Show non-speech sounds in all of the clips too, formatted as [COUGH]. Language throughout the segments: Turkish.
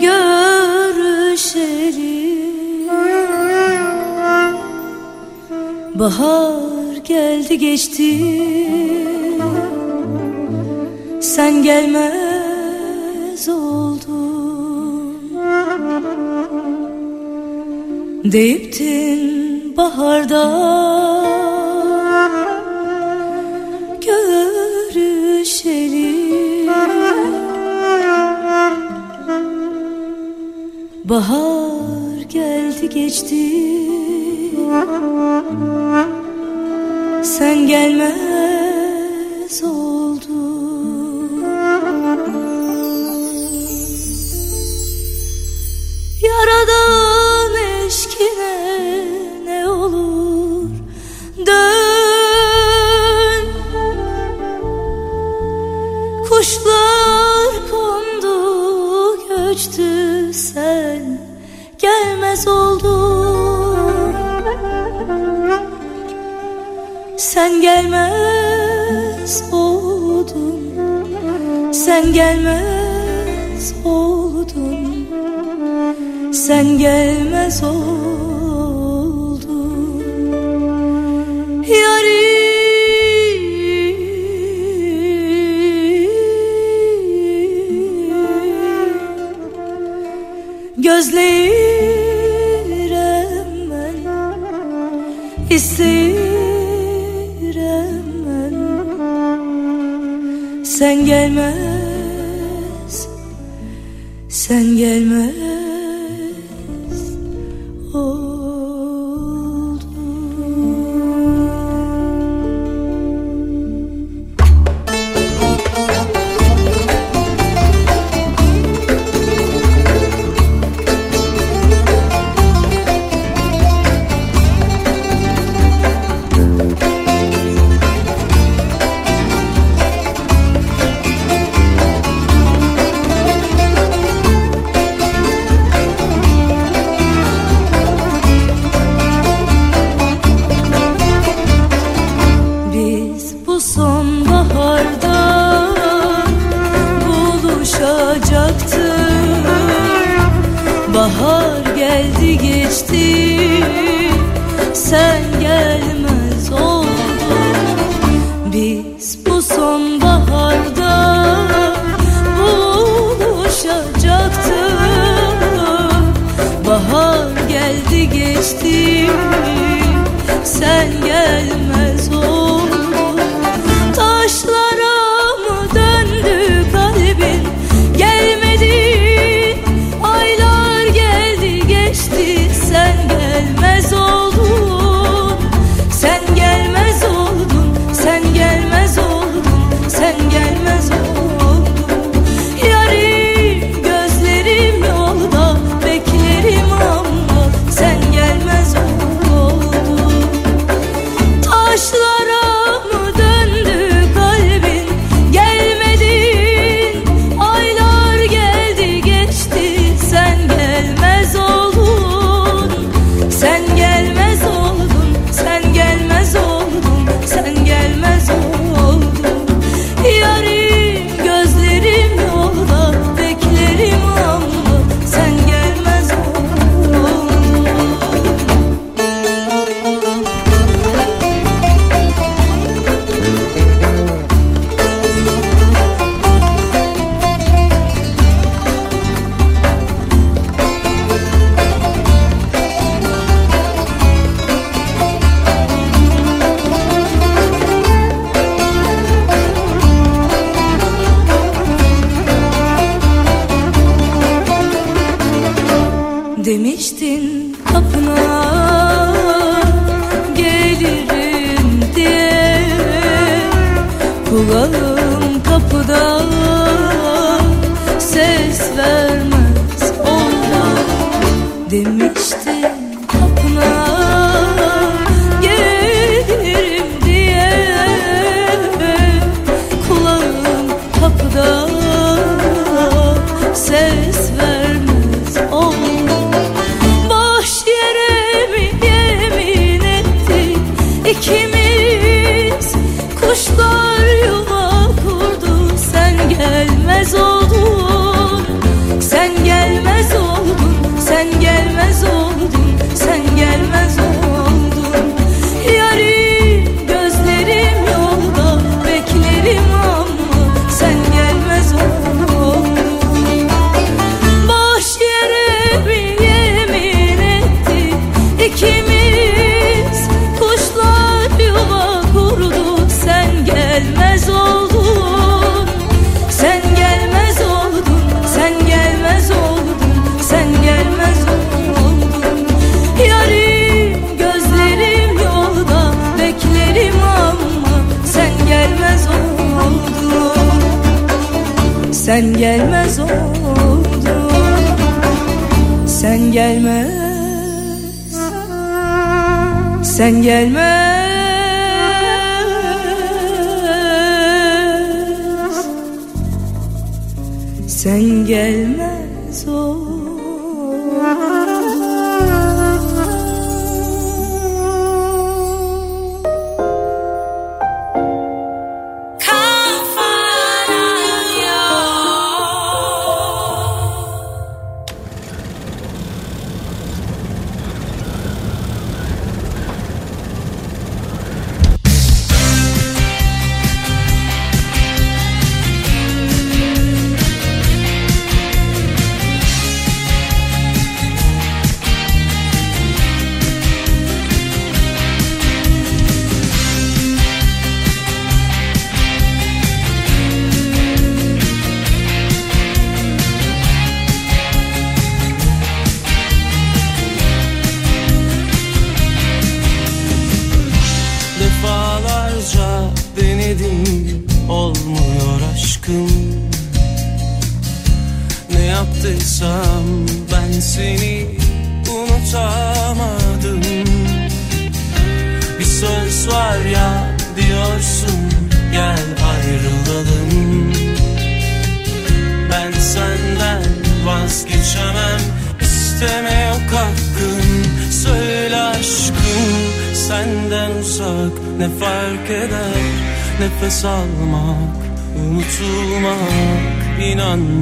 görüşelim. Bahar geldi geçti. Sen gelmez oldun. Deyiptin baharda. Görüşelim Bahar geldi geçti. Sen gelmez oldun. Yaradan eşkine ne olur dön. Kuşlar kondu göçtü sen Sen gelmez oldun. Sen gelmez oldun. Sen gelmez oldun. Yarim Gözlerim Sen gelmez. Sen gelmez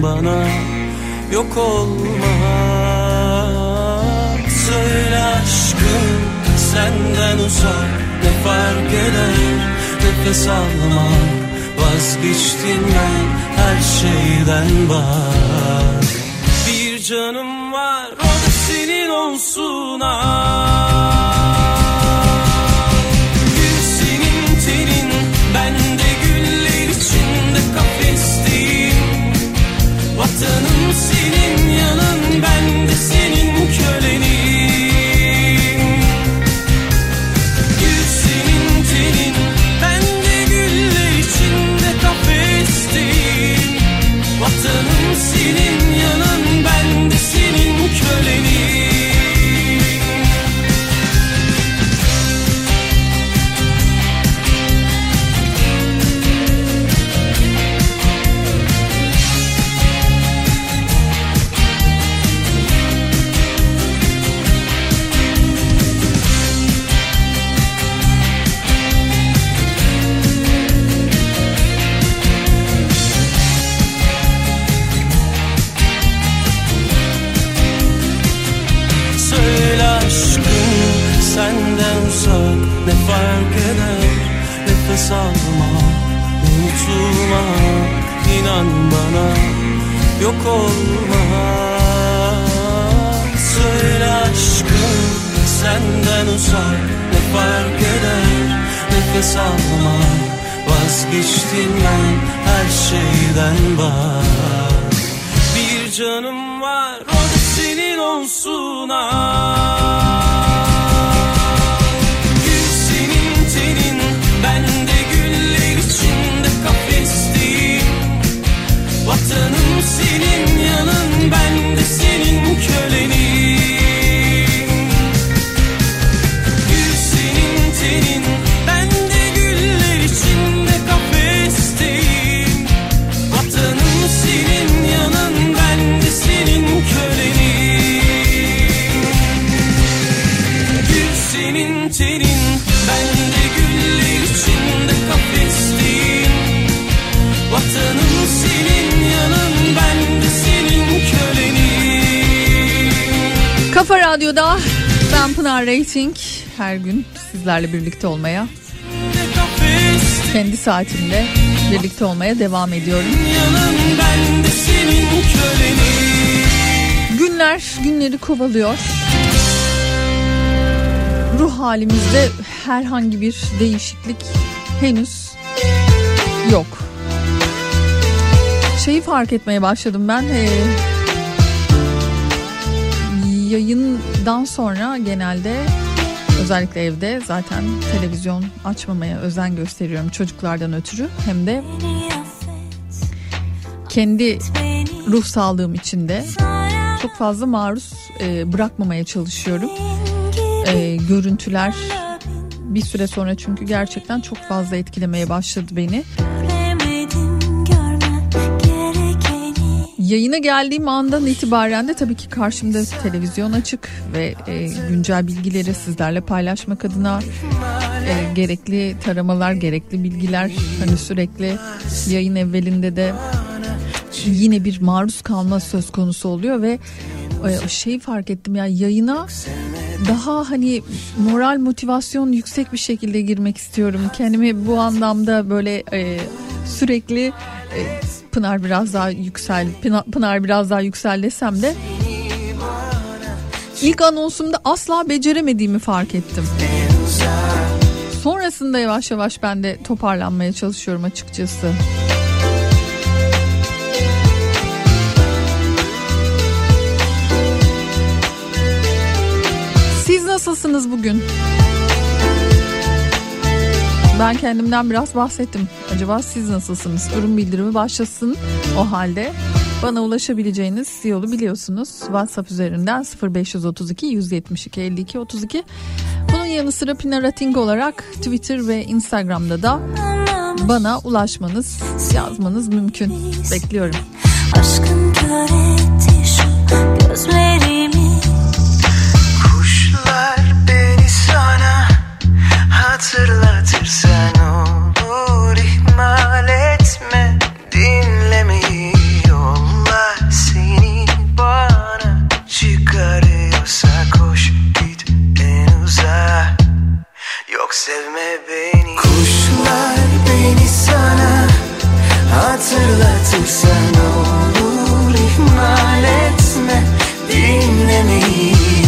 bana. Kafa Radyo'da ben Pınar Rating her gün sizlerle birlikte olmaya kendi saatimde birlikte olmaya devam ediyorum. Günler günleri kovalıyor. Ruh halimizde herhangi bir değişiklik henüz yok. Şeyi fark etmeye başladım ben. Ee, yayından sonra genelde özellikle evde zaten televizyon açmamaya özen gösteriyorum çocuklardan ötürü hem de kendi ruh sağlığım için de çok fazla maruz e, bırakmamaya çalışıyorum. E, görüntüler bir süre sonra çünkü gerçekten çok fazla etkilemeye başladı beni. Yayına geldiğim andan itibaren de tabii ki karşımda televizyon açık ve e, güncel bilgileri sizlerle paylaşmak adına e, gerekli taramalar, gerekli bilgiler hani sürekli yayın evvelinde de yine bir maruz kalma söz konusu oluyor ve e, şey fark ettim ya yani yayına daha hani moral motivasyon yüksek bir şekilde girmek istiyorum. Kendimi bu anlamda böyle e, sürekli e, Pınar biraz daha yüksel, Pınar, Pınar biraz daha yüksel desem de ilk anonsumda asla beceremediğimi fark ettim. Sonrasında yavaş yavaş ben de toparlanmaya çalışıyorum açıkçası. Siz nasılsınız bugün? Ben kendimden biraz bahsettim. Acaba siz nasılsınız? Durum bildirimi başlasın o halde. Bana ulaşabileceğiniz yolu biliyorsunuz. WhatsApp üzerinden 0532 172 52 32. Bunun yanı sıra Pina Rating olarak Twitter ve Instagram'da da bana ulaşmanız, yazmanız mümkün. Bekliyorum. Aşkın kör etti şu gözlerimi Kuşlar beni sana hatırlatırsan olur ihmal etme. Dinlemeyi yollar seni bana çıkarıyorsa koş git en uzağa. Yok sevme beni. Kuşlar beni sana hatırlatırsan olur ihmal etme. Dinlemeyi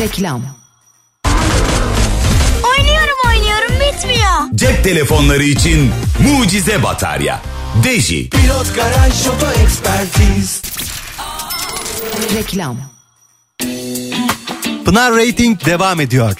Reklam Oynuyorum oynuyorum bitmiyor. Cep telefonları için mucize batarya. Deji. Pilot Garaj Oto Ekspertiz. Reklam Pınar Rating devam ediyor.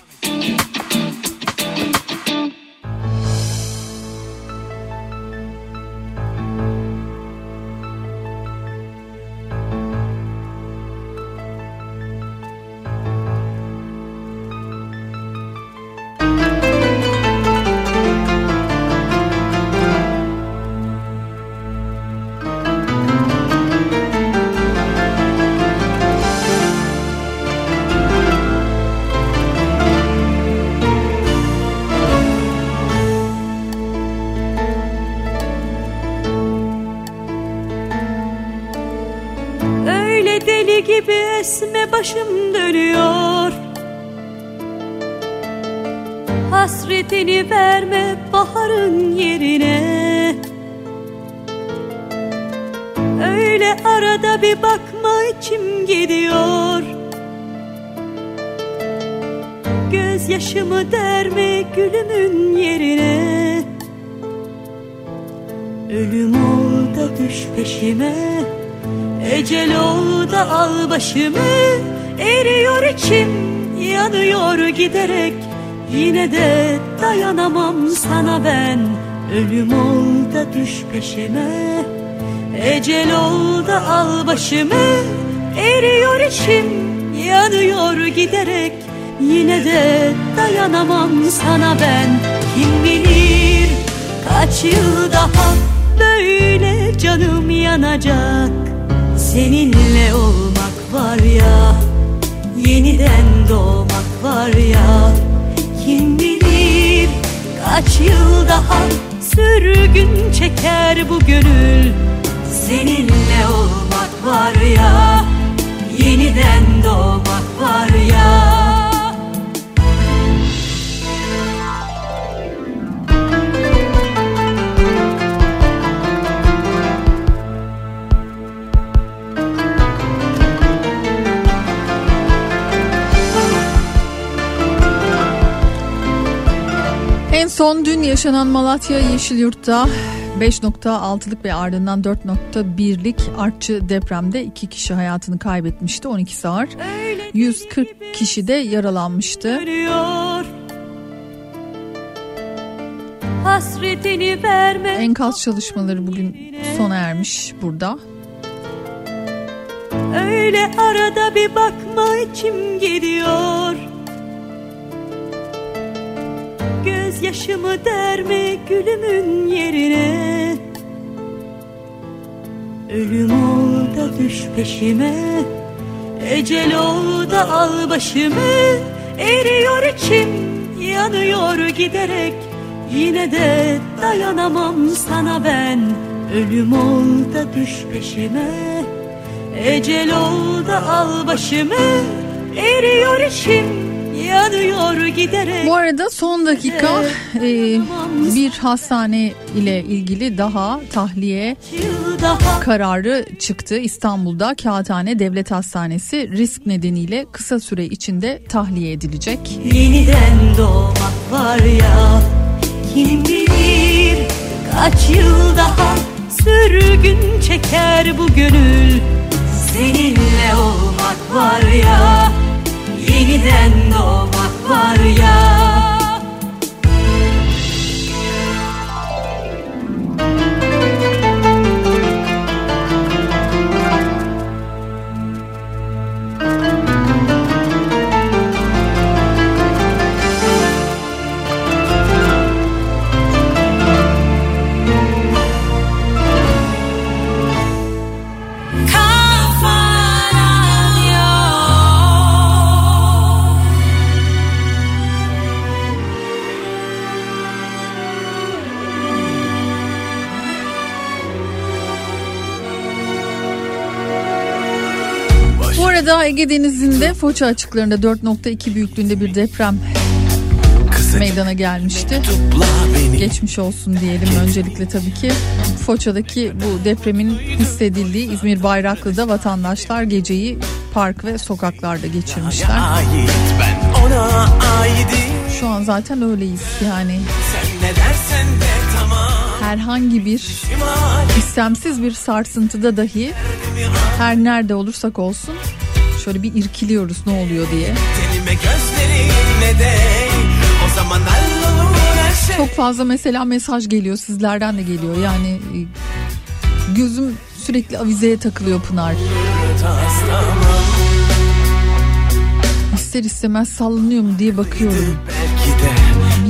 Sürgün çeker bu gönül. Seninle olmak var ya son dün yaşanan Malatya Yeşilyurt'ta 5.6'lık ve ardından 4.1'lik artçı depremde iki kişi hayatını kaybetmişti 12 saat. 140 kişi de yaralanmıştı. Enkaz çalışmaları bugün sona ermiş burada. Öyle arada bir bakma içim gidiyor Gözyaşımı derme gülümün yerine. Ölüm ol da düş peşime Ecel ol da al başımı. Eriyor içim yanıyor giderek. Yine de dayanamam sana ben. Ölüm ol da düş peşime Ecel ol da al başımı. Eriyor içim yanıyor giderek Bu arada son dakika e, bir hastane ile ilgili daha tahliye daha kararı çıktı. İstanbul'da Kağıthane Devlet Hastanesi risk nedeniyle kısa süre içinde tahliye edilecek. Yeniden doğmak var ya Kim bilir kaç yıl daha Sürgün çeker bu gönül Seninle olmak var ya Yeniden doğmak var ya Arada Ege Denizi'nde Foça açıklarında 4.2 büyüklüğünde bir deprem meydana gelmişti. Geçmiş olsun diyelim öncelikle tabii ki. Foça'daki bu depremin hissedildiği İzmir Bayraklı'da vatandaşlar geceyi park ve sokaklarda geçirmişler. Şu an zaten öyleyiz yani herhangi bir istemsiz bir sarsıntıda dahi her nerede olursak olsun şöyle bir irkiliyoruz ne oluyor diye. Şey Çok fazla mesela mesaj geliyor sizlerden de geliyor yani e, gözüm sürekli avizeye takılıyor Pınar. İster istemez sallanıyor mu diye bakıyorum.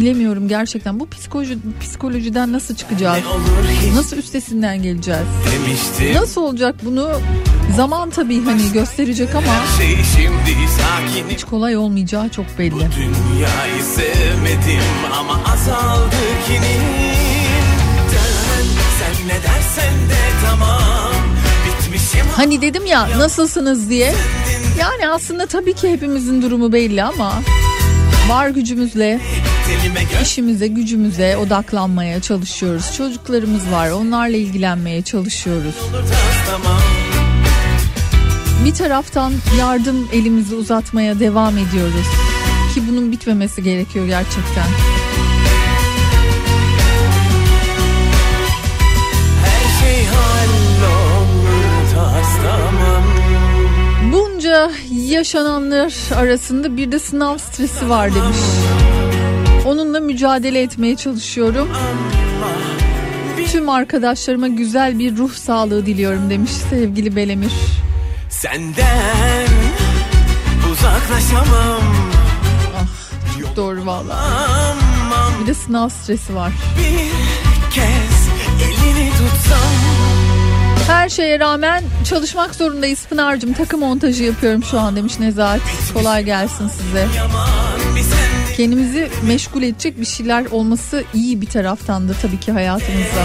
Bilemiyorum gerçekten bu psikoloji, psikolojiden nasıl çıkacağız? Nasıl üstesinden geleceğiz? demiştim Nasıl olacak bunu zaman tabii hani gösterecek ama Şey hiç kolay olmayacağı çok belli. Dünyayı sevmedim ama azaldı kinin sen ne dersen de tamam Bitmişim Hani dedim ya nasılsınız diye. Yani aslında tabii ki hepimizin durumu belli ama var gücümüzle işimize gücümüze odaklanmaya çalışıyoruz. Çocuklarımız var onlarla ilgilenmeye çalışıyoruz. Bir taraftan yardım elimizi uzatmaya devam ediyoruz. Ki bunun bitmemesi gerekiyor gerçekten. Şey Bunca yaşananlar arasında bir de sınav stresi var demiş. Onunla mücadele etmeye çalışıyorum. Tüm arkadaşlarıma güzel bir ruh sağlığı diliyorum demiş sevgili Belemir. Senden uzaklaşamam Çok doğru valla. Bir de sınav stresi var. bir kez elini tutsam Her şeye rağmen çalışmak zorundayız Pınar'cığım. Takım montajı yapıyorum şu an demiş Nezahat. Kolay gelsin size. Kendimizi meşgul edecek bir şeyler olması iyi bir taraftan da tabii ki hayatımızda.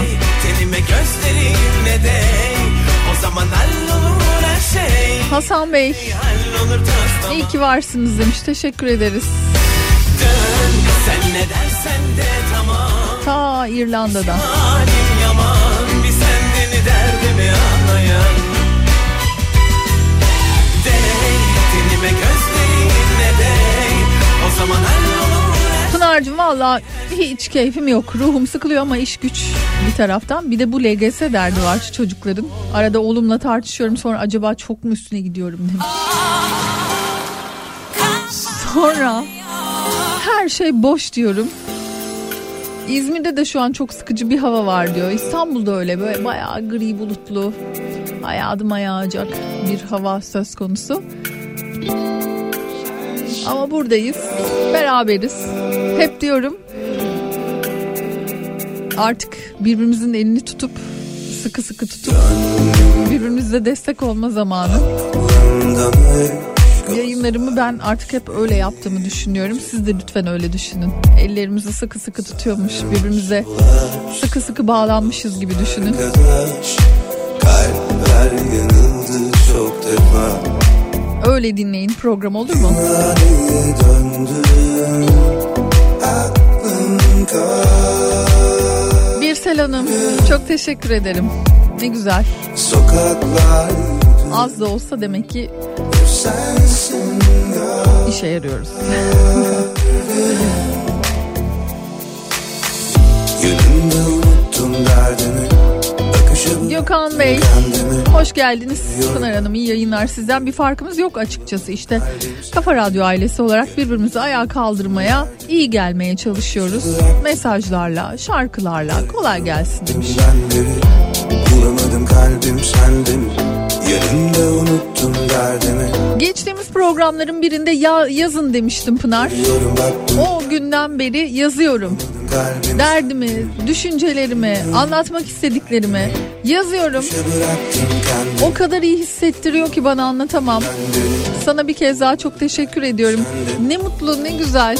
Hasan Bey iyi ki varsınız demiş. Teşekkür ederiz. Ta İrlanda'dan. Pınar'cığım valla hiç keyfim yok. Ruhum sıkılıyor ama iş güç bir taraftan. Bir de bu LGS derdi var çocukların. Arada oğlumla tartışıyorum sonra acaba çok mu üstüne gidiyorum demiş. Sonra her şey boş diyorum. İzmir'de de şu an çok sıkıcı bir hava var diyor. İstanbul'da öyle böyle bayağı gri bulutlu. Hayatıma yağacak bir hava söz konusu. Ama buradayız. Beraberiz. Hep diyorum. Artık birbirimizin elini tutup sıkı sıkı tutup birbirimize destek olma zamanı. Yayınlarımı ben artık hep öyle yaptığımı düşünüyorum. Siz de lütfen öyle düşünün. Ellerimizi sıkı sıkı tutuyormuş. Birbirimize sıkı sıkı bağlanmışız gibi düşünün. Kalpler yanıldı çok defa Öyle dinleyin program olur mu? Birsel Hanım çok teşekkür ederim. Ne güzel. Az da olsa demek ki işe yarıyoruz. Yönümde unuttum derdimi Gökhan Bey hoş geldiniz. Pınar Hanım iyi yayınlar. Sizden bir farkımız yok açıkçası. İşte Kafa Radyo ailesi olarak birbirimizi ayağa kaldırmaya, iyi gelmeye çalışıyoruz. Mesajlarla, şarkılarla kolay gelsin demiş. Bulamadım kalbim sende mi Yanımda unuttum derdimi Geçtiğimiz programların birinde ya, yazın demiştim Pınar. O günden beri yazıyorum. Derdimi, düşüncelerimi, anlatmak istediklerimi yazıyorum. O kadar iyi hissettiriyor ki bana anlatamam. Sana bir kez daha çok teşekkür ediyorum. Ne mutlu ne güzel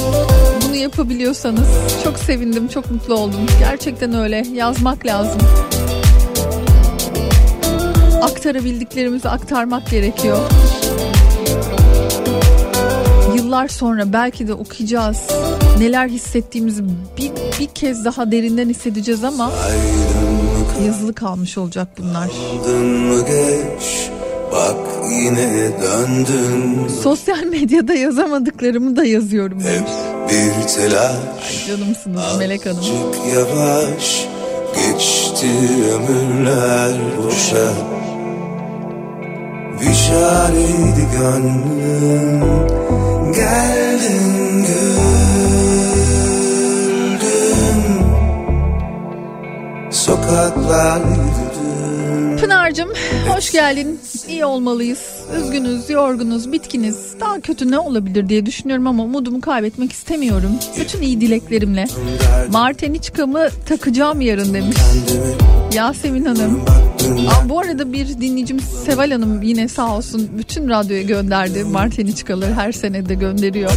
bunu yapabiliyorsanız. Çok sevindim çok mutlu oldum. Gerçekten öyle yazmak lazım. Aktarabildiklerimizi aktarmak gerekiyor. Yıllar sonra belki de okuyacağız. Neler hissettiğimizi bir, bir kez daha derinden hissedeceğiz ama yazılı kalmış olacak bunlar. Geç Bak yine döndün Sosyal medyada yazamadıklarımı da yazıyorum demiş. Bir telaş Canımsınız Melek Hanım. Yavaş Geçti ömürler boşa Bir çareydi gönlüm. Geldin güldün Sokaklar Pınar'cığım hoş geldin. İyi olmalıyız. Üzgünüz, yorgunuz, bitkiniz. Daha kötü ne olabilir diye düşünüyorum ama umudumu kaybetmek istemiyorum. Bütün iyi dileklerimle. Marteniçkamı takacağım yarın demiş. Yasemin Hanım. Aa, bu arada bir dinleyicim Seval Hanım yine sağ olsun bütün radyoya gönderdi. Marteniçkaları her sene de gönderiyor.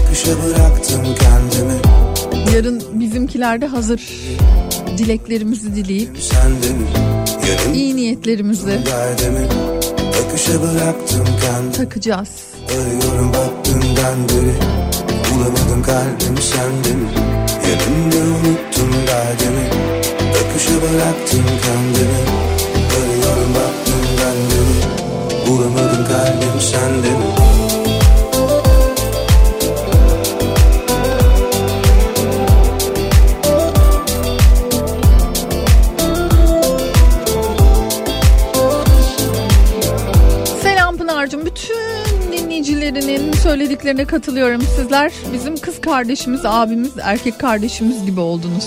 Yarın bizimkiler de hazır. Dileklerimizi dileyip? Yarın iyi niyetlerimizi takacağız. Arıyorum bak dünden beri Bulamadım kalbim sende mi? Yanımda unuttum derdimi Akışa bıraktım kendimi Arıyorum bak dünden beri Bulamadım kalbim sende dinleyicilerinin söylediklerine katılıyorum. Sizler bizim kız kardeşimiz, abimiz, erkek kardeşimiz gibi oldunuz.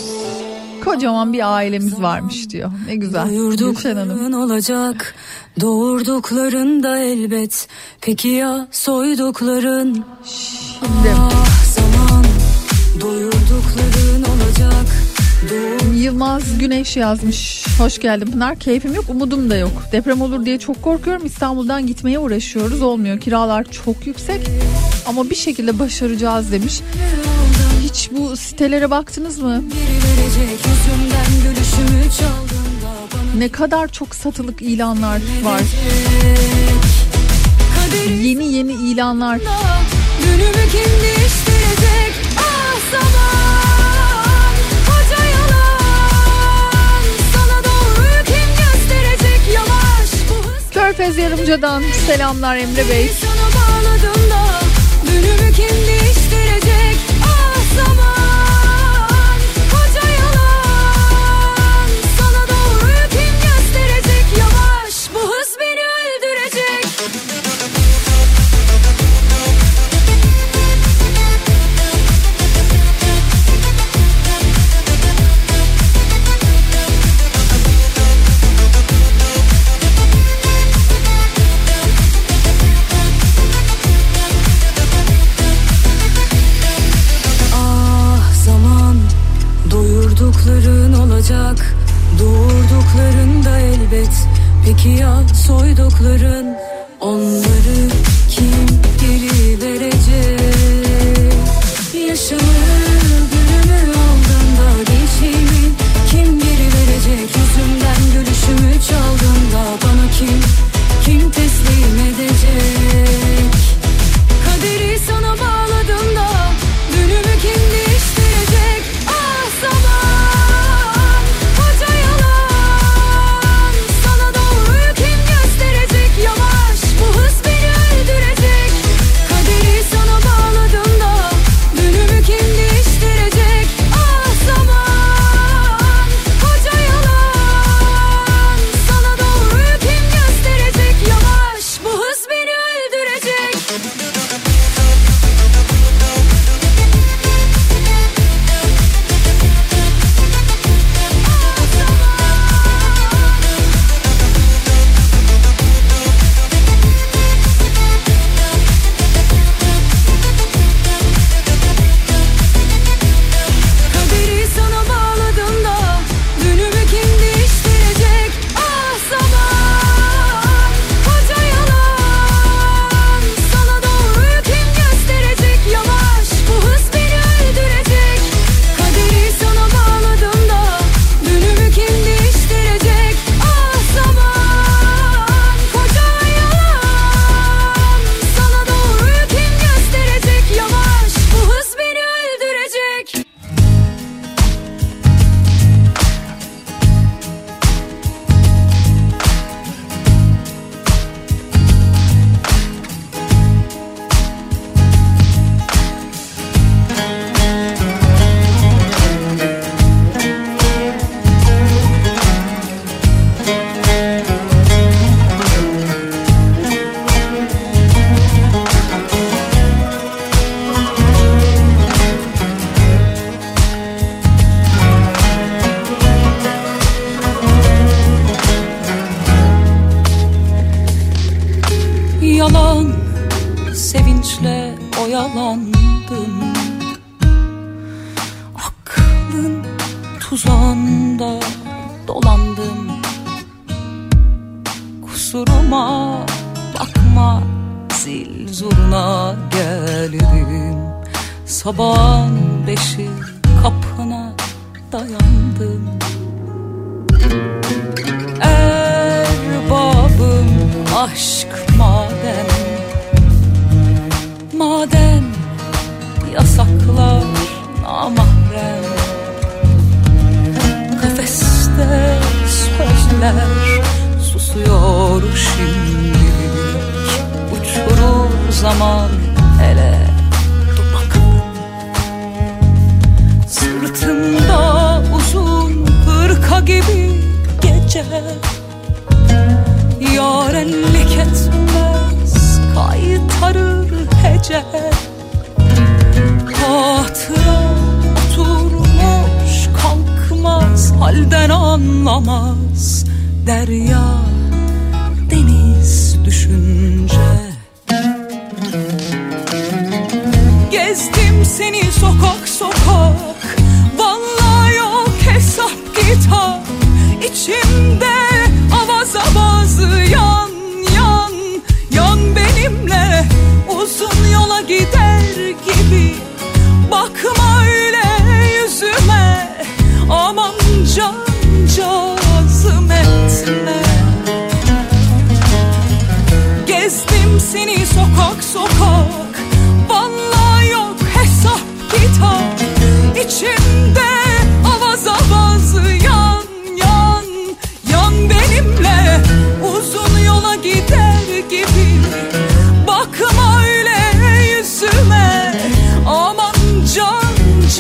Kocaman bir ailemiz varmış diyor. Ne güzel. Gülşen Hanım. Olacak Doğurdukların da elbet Peki ya soydukların Şimdi Ah zaman Doyurdukların olacak Yılmaz Güneş yazmış. Hoş geldin Pınar. Keyfim yok, umudum da yok. Deprem olur diye çok korkuyorum. İstanbul'dan gitmeye uğraşıyoruz. Olmuyor. Kiralar çok yüksek. Ama bir şekilde başaracağız demiş. Hiç bu sitelere baktınız mı? Ne kadar çok satılık ilanlar var. Yeni yeni ilanlar. Günümü kim değiştirecek Ah zaman Körfez Yarımca'dan selamlar Emre Bey. Peki ya soydukların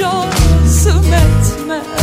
cazım etme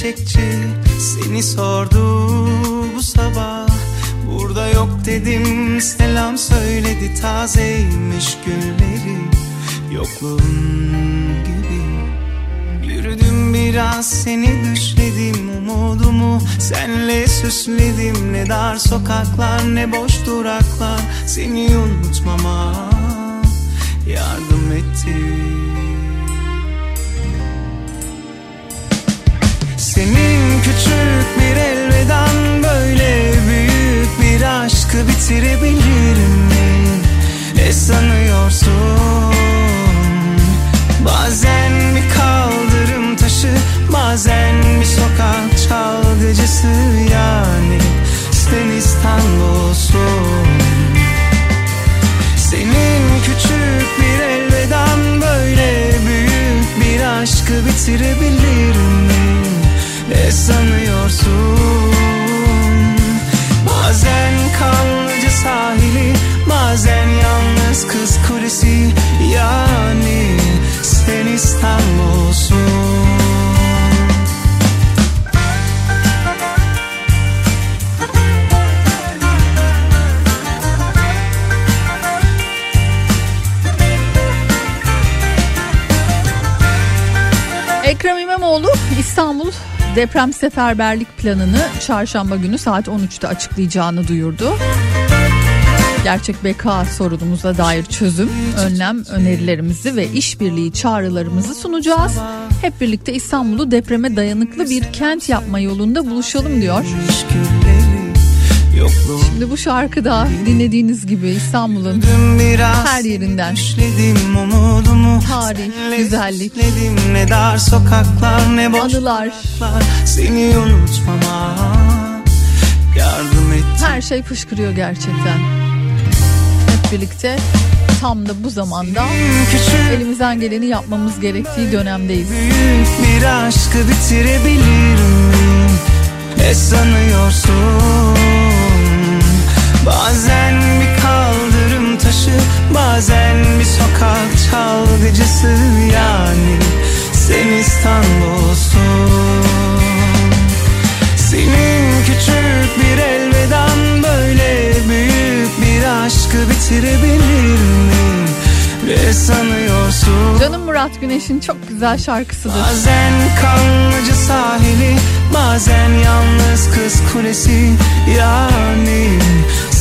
chick chick çalgıcısı deprem seferberlik planını çarşamba günü saat 13'te açıklayacağını duyurdu. Gerçek beka sorunumuza dair çözüm, önlem önerilerimizi ve işbirliği çağrılarımızı sunacağız. Hep birlikte İstanbul'u depreme dayanıklı bir kent yapma yolunda buluşalım diyor. Şimdi bu şarkıda dinlediğiniz gibi İstanbul'un her yerinden umudumu tarih, güzellik, ne dar sokaklar ne boş anılar, Seni unutmama yardım et her şey fışkırıyor gerçekten. Hep birlikte tam da bu zamanda elimizden geleni yapmamız gerektiği dönemdeyiz. Büyük bir aşkı bitirebilir mi? Ne sanıyorsun? Bazen bir kaldırım taşı Bazen bir sokak çalgıcısı Yani sen İstanbul'sun Senin küçük bir elveden Böyle büyük bir aşkı bitirebilir mi? Ne sanıyorsun? Canım Murat Güneş'in çok güzel şarkısıdır. Bazen kanlıca sahili Bazen yalnız kız kulesi Yani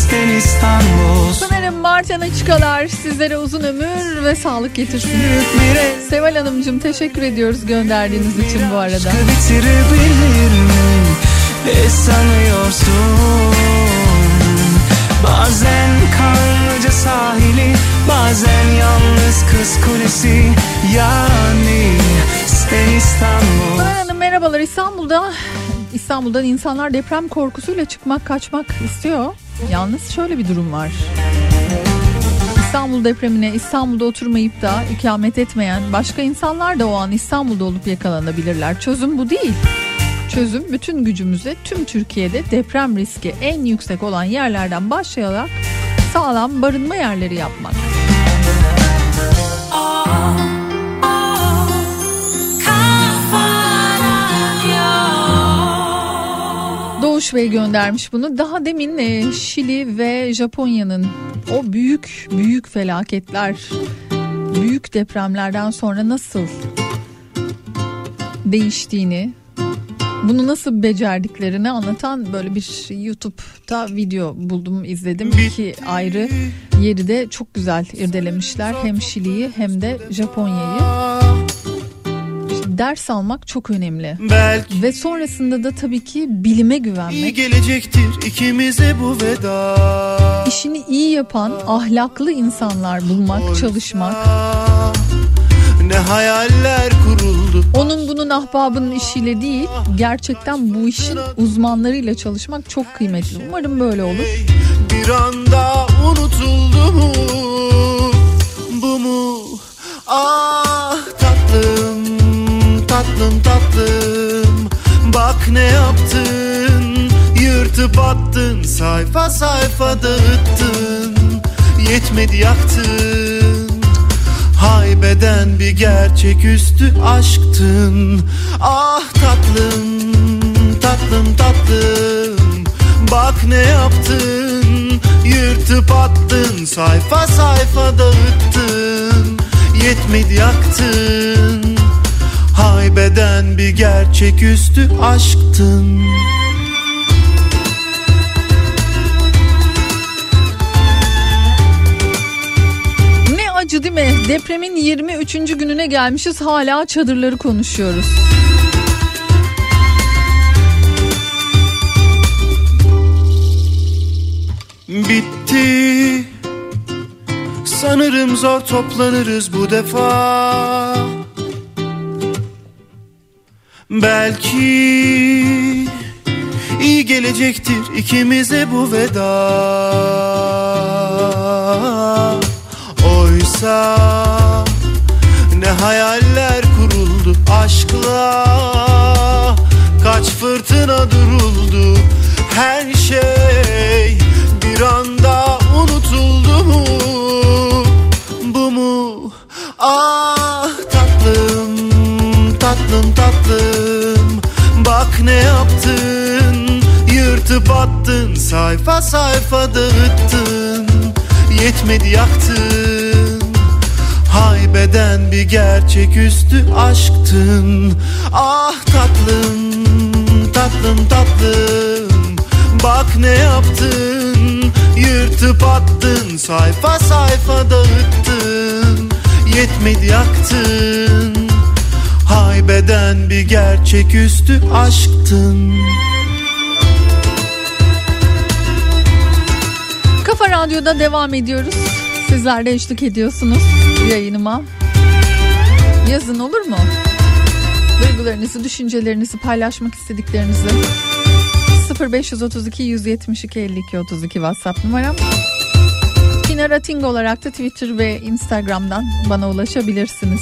sen İstanbul Sanırım Martana çıkalar sizlere uzun ömür ve sağlık getirsin. Seval Hanımcığım teşekkür ediyoruz gönderdiğiniz için bu arada. Ne sanıyorsun? Bazen kanlıca sahili Bazen yalnız Kız Kulesi yani sen İstanbul Pınar Hanım merhabalar İstanbul'da İstanbul'dan insanlar deprem korkusuyla çıkmak kaçmak istiyor. Yalnız şöyle bir durum var. İstanbul depremine İstanbul'da oturmayıp da ikamet etmeyen başka insanlar da o an İstanbul'da olup yakalanabilirler. Çözüm bu değil. Çözüm bütün gücümüzle tüm Türkiye'de deprem riski en yüksek olan yerlerden başlayarak sağlam barınma yerleri yapmak. Doğuş Bey göndermiş bunu. Daha demin e, Şili ve Japonya'nın o büyük büyük felaketler, büyük depremlerden sonra nasıl değiştiğini, bunu nasıl becerdiklerini anlatan böyle bir YouTube'da video buldum izledim. İki ayrı yeri de çok güzel irdelemişler. Hem Şili'yi hem de Japonya'yı. Ders almak çok önemli. Belki Ve sonrasında da tabii ki bilime iyi güvenmek. gelecektir ikimize bu veda İşini iyi yapan ahlaklı insanlar bulmak, çalışmak. Ne hayaller kuruldu Onun bunun ahbabının işiyle değil, gerçekten bu işin uzmanlarıyla çalışmak çok kıymetli. Umarım böyle olur. Bir anda unutuldu mu Bu mu Ah tatlım Tatlım tatlım. Bak ne yaptın? Yırtıp attın Sayfa sayfa dağıttın. Yetmedi yaktın. Haybeden bir gerçeküstü aşktın. Ah tatlım Tatlım tatlım. Bak ne yaptın? Yırtıp attın Sayfa sayfa dağıttın. Yetmedi yaktın Haybeden bir gerçeküstü aşktın Ne acı değil mi? Depremin 23. gününe gelmişiz hala çadırları konuşuyoruz. Bitti Sanırım zor toplanırız bu defa Belki iyi gelecektir ikimize bu veda. Oysa ne hayaller kuruldu aşkla Kaç fırtına duruldu her şey bir anda unutuldu mu tatlım tatlım Bak ne yaptın. Yırtıp attın sayfa sayfa dağıttın. Yetmedi yaktın. Haybeden bir gerçeküstü aşktın. Ah tatlım tatlım tatlım. Bak ne yaptın. Yırtıp attın Sayfa sayfa dağıttın. Yetmedi yaktın Haybeden bir gerçeküstü aşktın Kafa Radyo'da devam ediyoruz. Sizler de eşlik ediyorsunuz yayınıma. Yazın olur mu? Duygularınızı, düşüncelerinizi paylaşmak istediklerinizi 0532 172 52 32 WhatsApp numaram. Pinar Ating olarak da Twitter ve Instagram'dan bana ulaşabilirsiniz.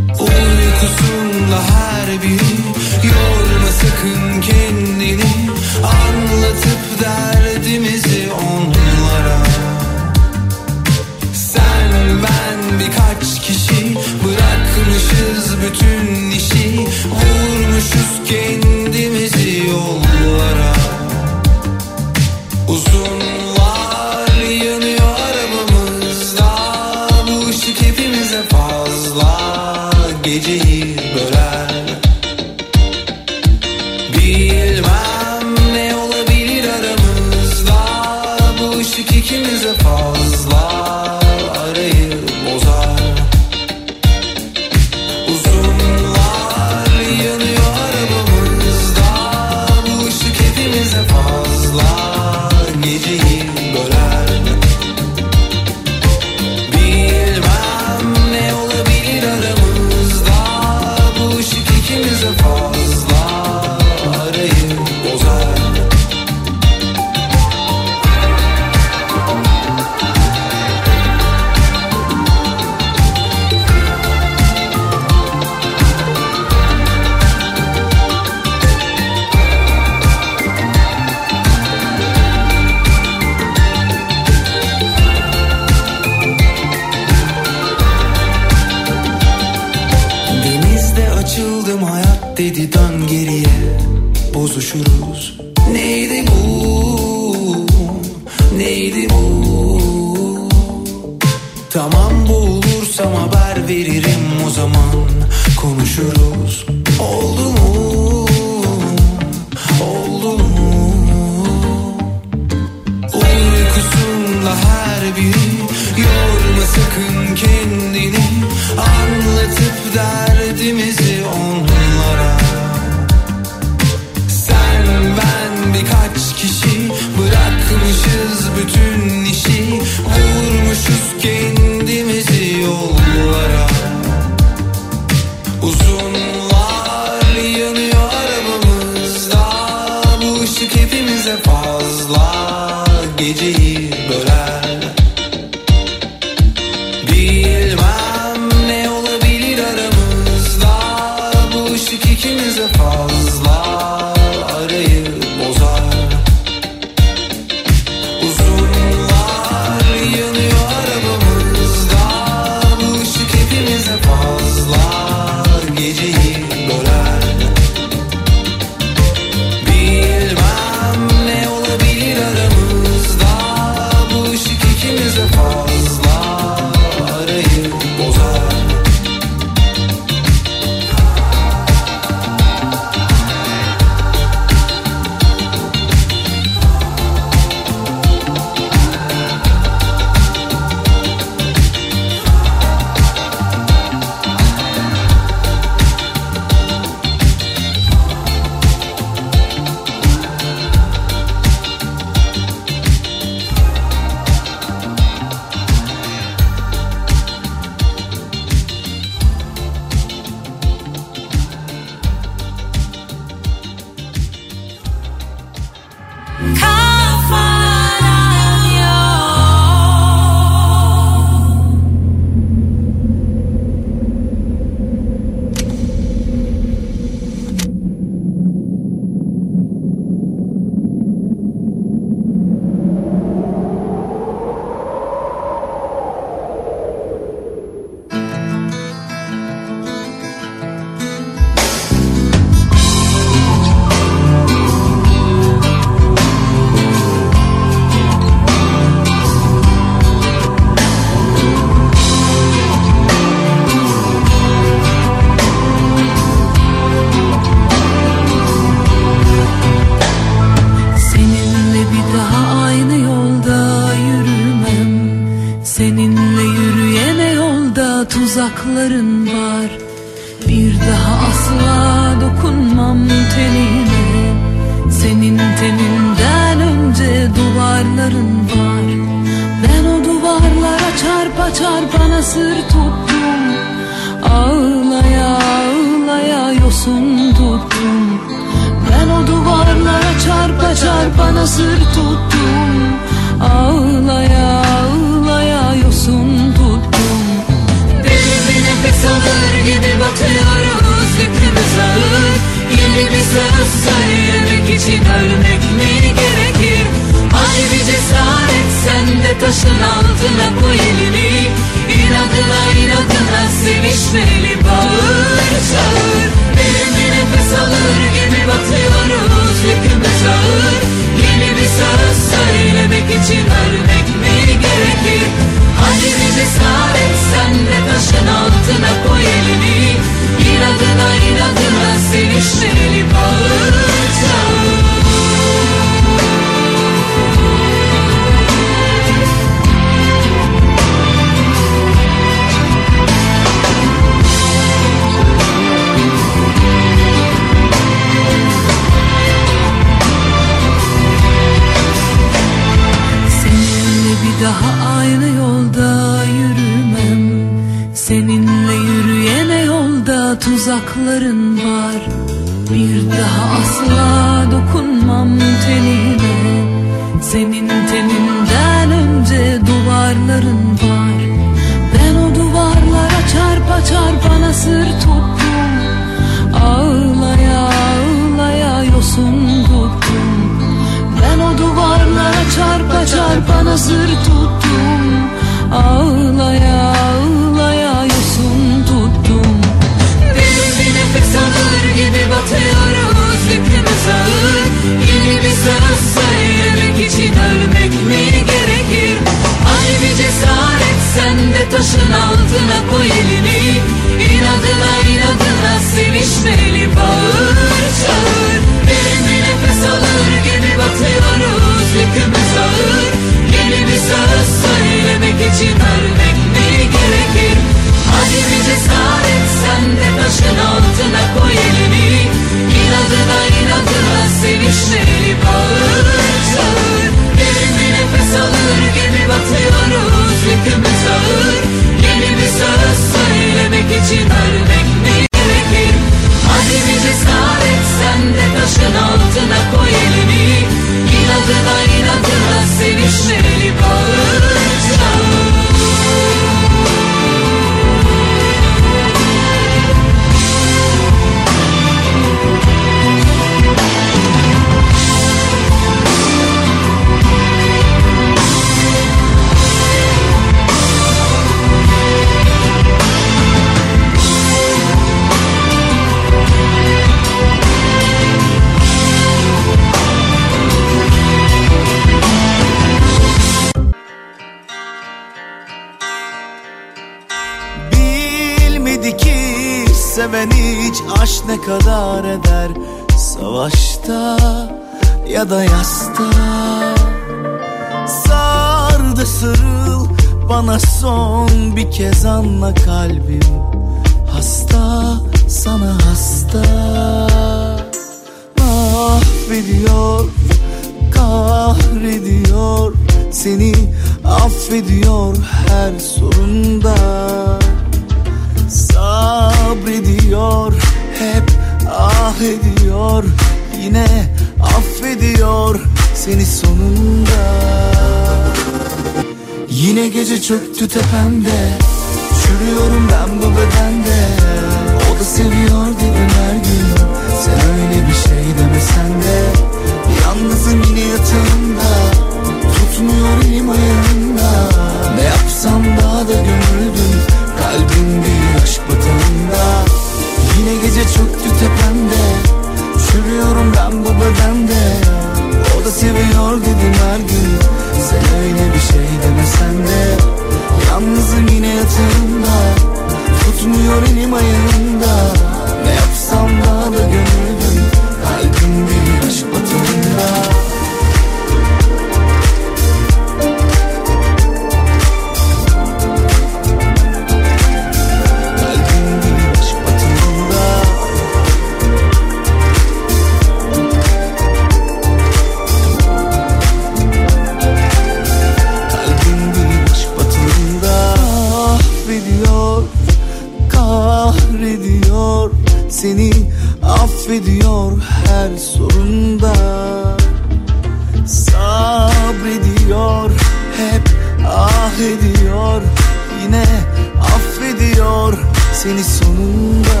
Seni sonunda.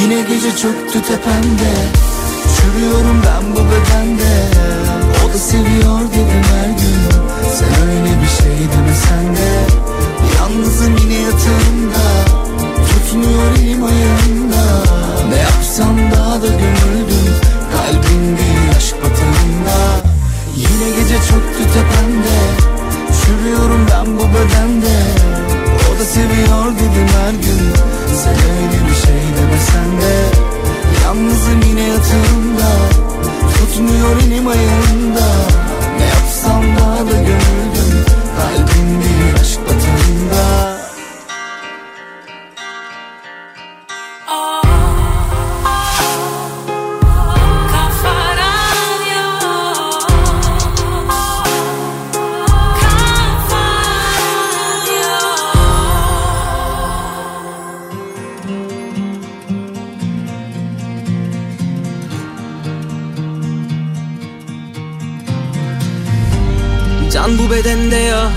Yine gece çöktü tepemde Çürüyorum ben bu bedende. O da seviyor dedim her gün Sen öyle bir şey demesen de. Yalnızım yine yatağımda Tutmuyor elim ayağımda. Ne yapsam daha da gömüldüm Kalbim değil aşk batağında. Yine gece çöktü tepemde Çürüyorum ben bu bedende O da seviyor dedim her gün. Sen öyle bir şey demesen de Yalnızım yine yatağımda. Tutmuyor elim ayağımda. Ne yapsam daha da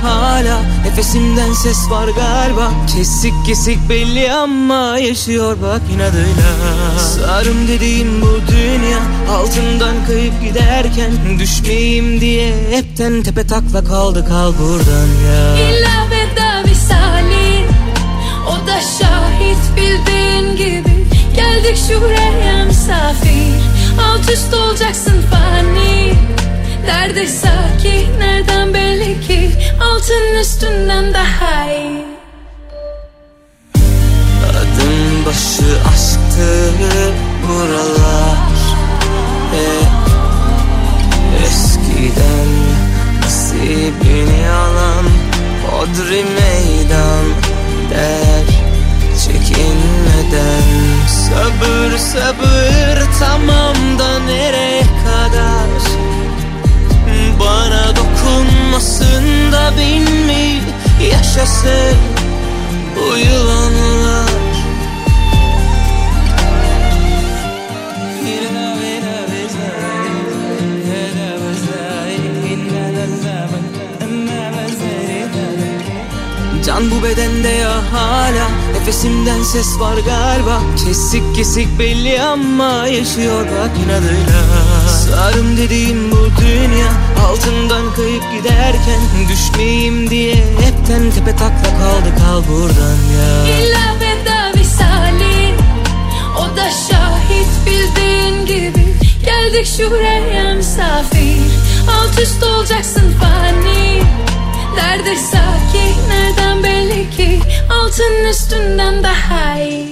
hala Nefesimden ses var galiba. Kesik kesik belli ama Yaşıyor bak inadıyla. Sarım dediğim bu dünya Altından kayıp giderken Düşmeyeyim diye Hepten tepe takla kaldı kal buradan ya. İlla veda visali O da şahit bildiğin gibi. Geldik şuraya misafir Alt üst olacaksın fani. Nerede sakin nereden belli ki Altın üstünden daha iyi Kesik kesik belli ama Yaşıyor bak inadıyla. Sarım dediğim bu dünya Altından kayıp giderken Düşmeyeyim diye Hepten tepe takla kaldı kal buradan ya. İlla veda visali O da şahit bildiğin gibi. Geldik şuraya misafir Alt üst olacaksın fani. Nerede sakin nereden belli ki? Altın üstünden daha iyi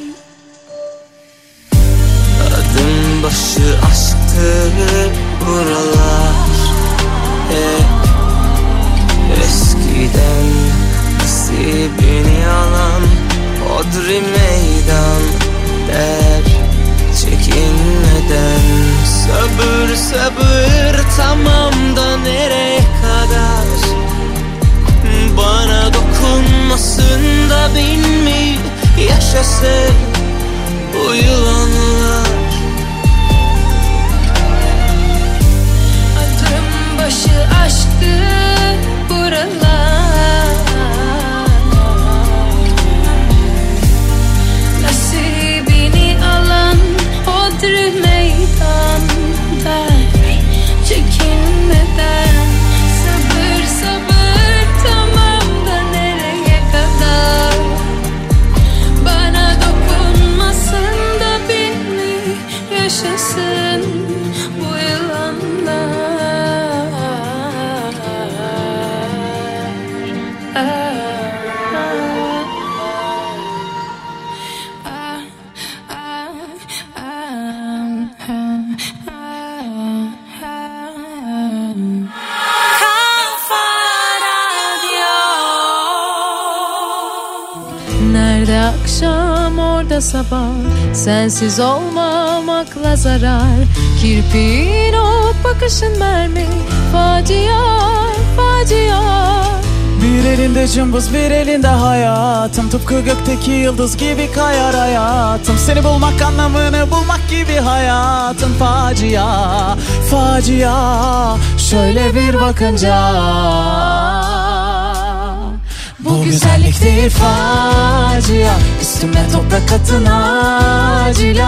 bin mi yaşasın bu Adım başı aşktı buralar sabah. Sensiz olmamakla zarar. Kirpiğin o bakışın mermi. Facia, facia. Bir elinde cımbız bir elinde hayatım. Tıpkı gökteki yıldız gibi kayar hayatım. Seni bulmak anlamını bulmak gibi hayatın Facia, facia. Şöyle bir bakınca Bu güzellik değil facia Üstüme toprak atın acil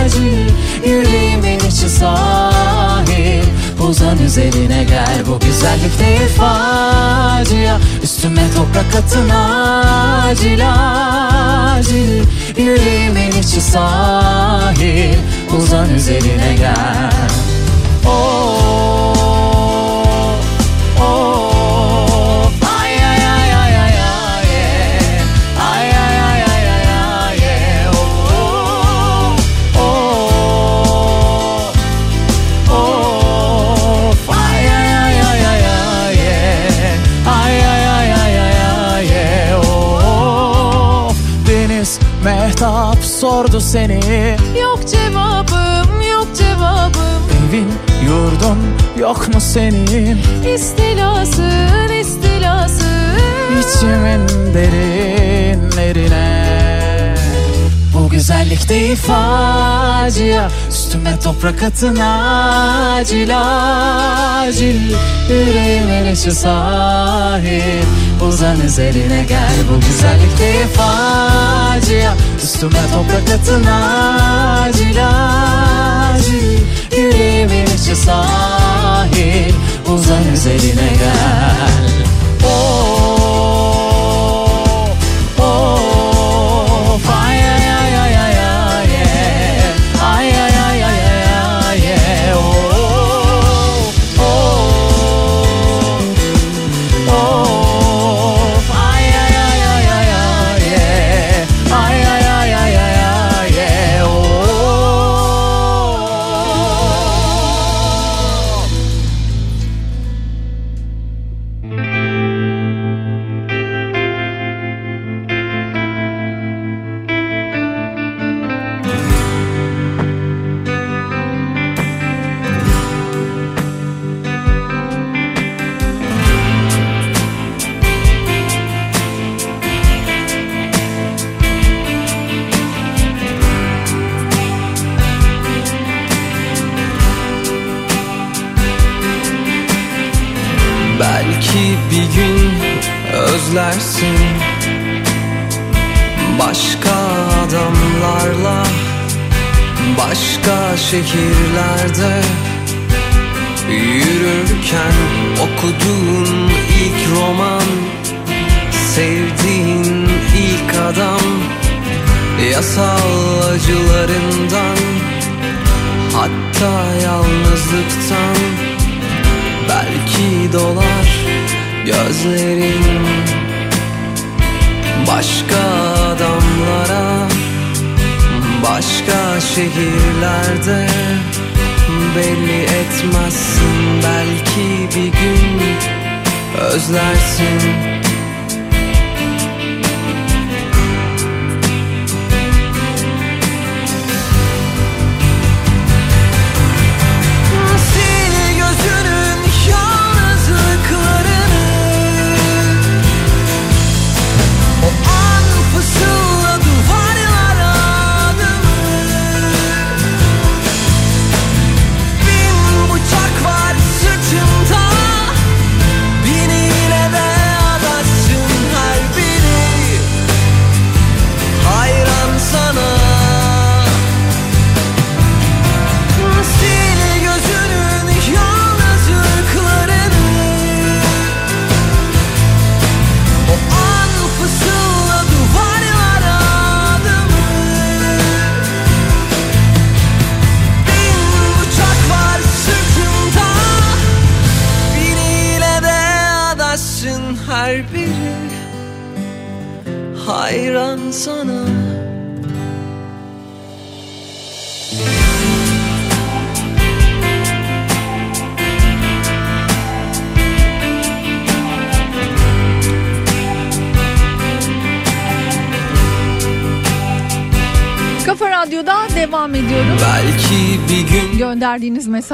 acil Yüreğimin içi sahil Uzan üzerine gel. Bu güzellik değil facia Üstüme toprak atın acil acil Yüreğimin içi sahil Uzan üzerine gel. Oh, sordu seni. Yok cevabım yok cevabım. Evin yurdun yok mu senin? İstilasın istilasın. İçimin derinlerine. Bu güzellik değil facia Üstüme toprak atın acil acil. Yüreğimin içi sahil Uzan üzerine gel Bu güzellik değil facia. Üstüme toprak atın acil acil. Yüreğimin içi sahil Uzan üzerine gel. Oh,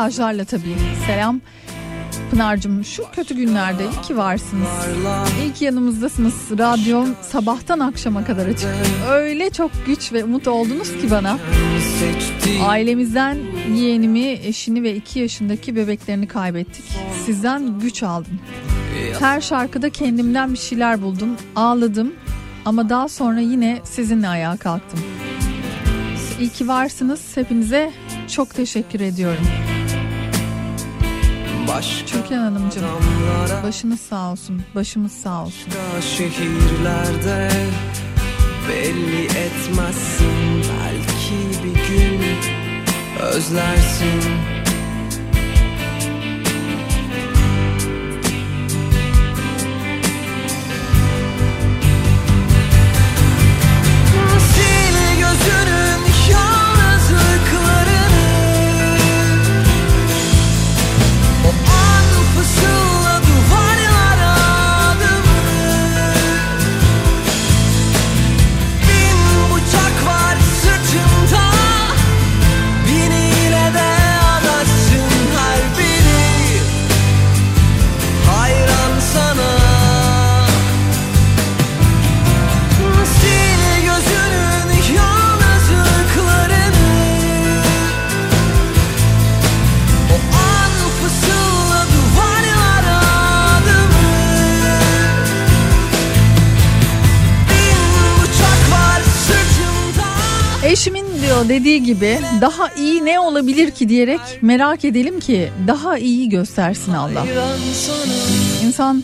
mesajlarla tabii. Selam. Pınar'cığım şu kötü günlerde iyi ki varsınız. İyi ki yanımızdasınız. Radyom sabahtan akşama kadar açık. Öyle çok güç ve umut oldunuz ki bana. Ailemizden yeğenimi, eşini ve iki yaşındaki bebeklerini kaybettik. Sizden güç aldım. Her şarkıda kendimden bir şeyler buldum. Ağladım ama daha sonra yine sizinle ayağa kalktım. İyi ki varsınız. Hepinize çok teşekkür ediyorum. Başka Türkan Hanımcığım başınız sağ olsun. Başımız sağ olsun. Şehirlerde belli etmezsin Belki bir gün özlersin dediği gibi daha iyi ne olabilir ki diyerek merak edelim ki daha iyi göstersin Allah. İnsan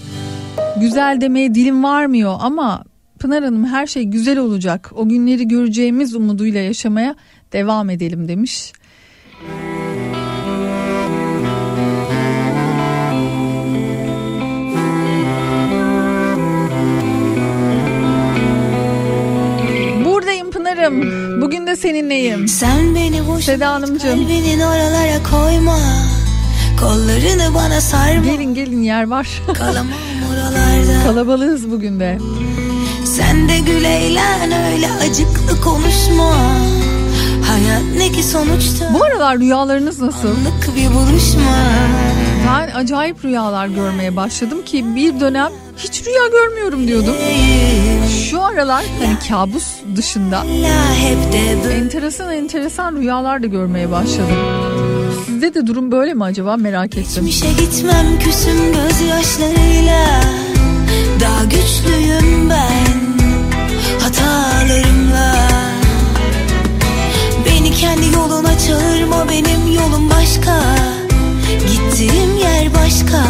güzel demeye dilim varmıyor ama Pınar Hanım her şey güzel olacak. O günleri göreceğimiz umuduyla yaşamaya devam edelim demiş. Buradayım Pınar'ım. De seninleyim. Sen beni boş Seda Hanımcığım. kalbinin oralara koyma Kollarını bana sarma Gelin gelin yer var. Kalamam oralarda [LAUGHS] Kalabalığız bugün de. Sen de gül eğlen öyle acıklı konuşma Hayat ne ki sonuçta Bu aralar rüyalarınız nasıl? Anlık bir buluşma Ben acayip rüyalar görmeye başladım ki bir dönem hiç rüya görmüyorum diyordum. Şu aralar hani kabus dışında enteresan enteresan rüyalar da görmeye başladım. Sizde de durum böyle mi acaba merak ettim. Geçmişe gitmem küsüm gözyaşlarıyla Daha güçlüyüm ben hatalarımla Beni kendi yoluna çağırma benim yolum başka Gittiğim yer başka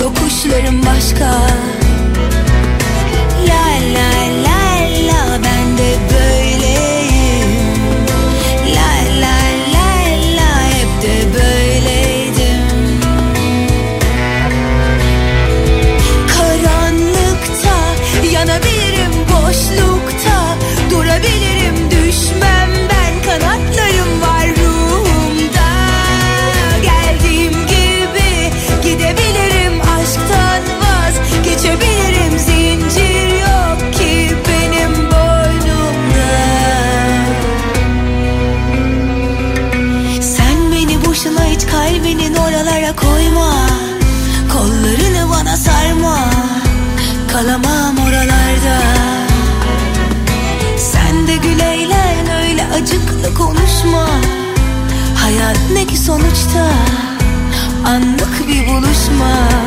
Yokuşlarım başka. La la Hayat ne ki sonuçta Anlık bir buluşma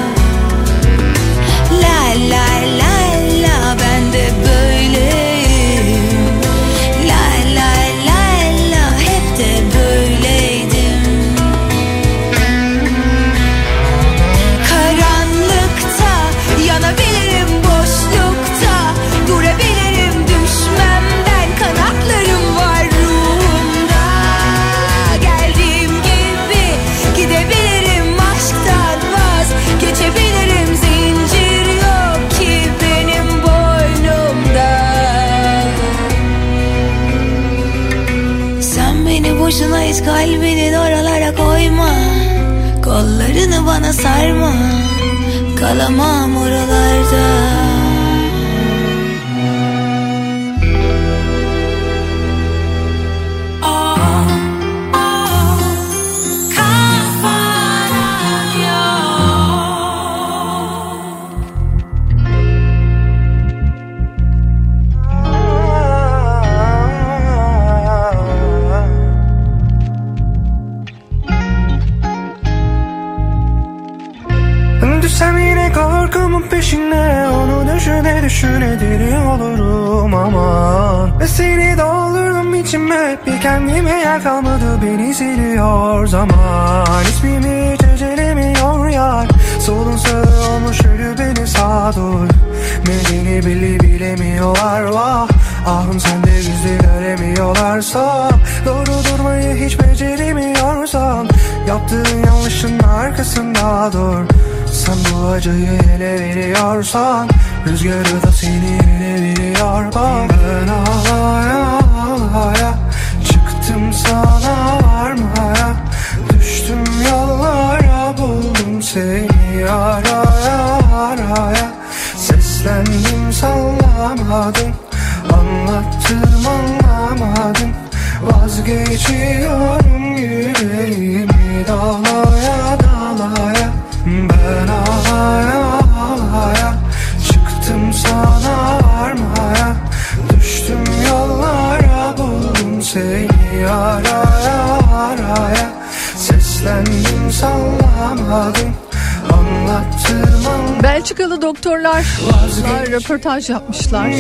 röportaj yapmışlar.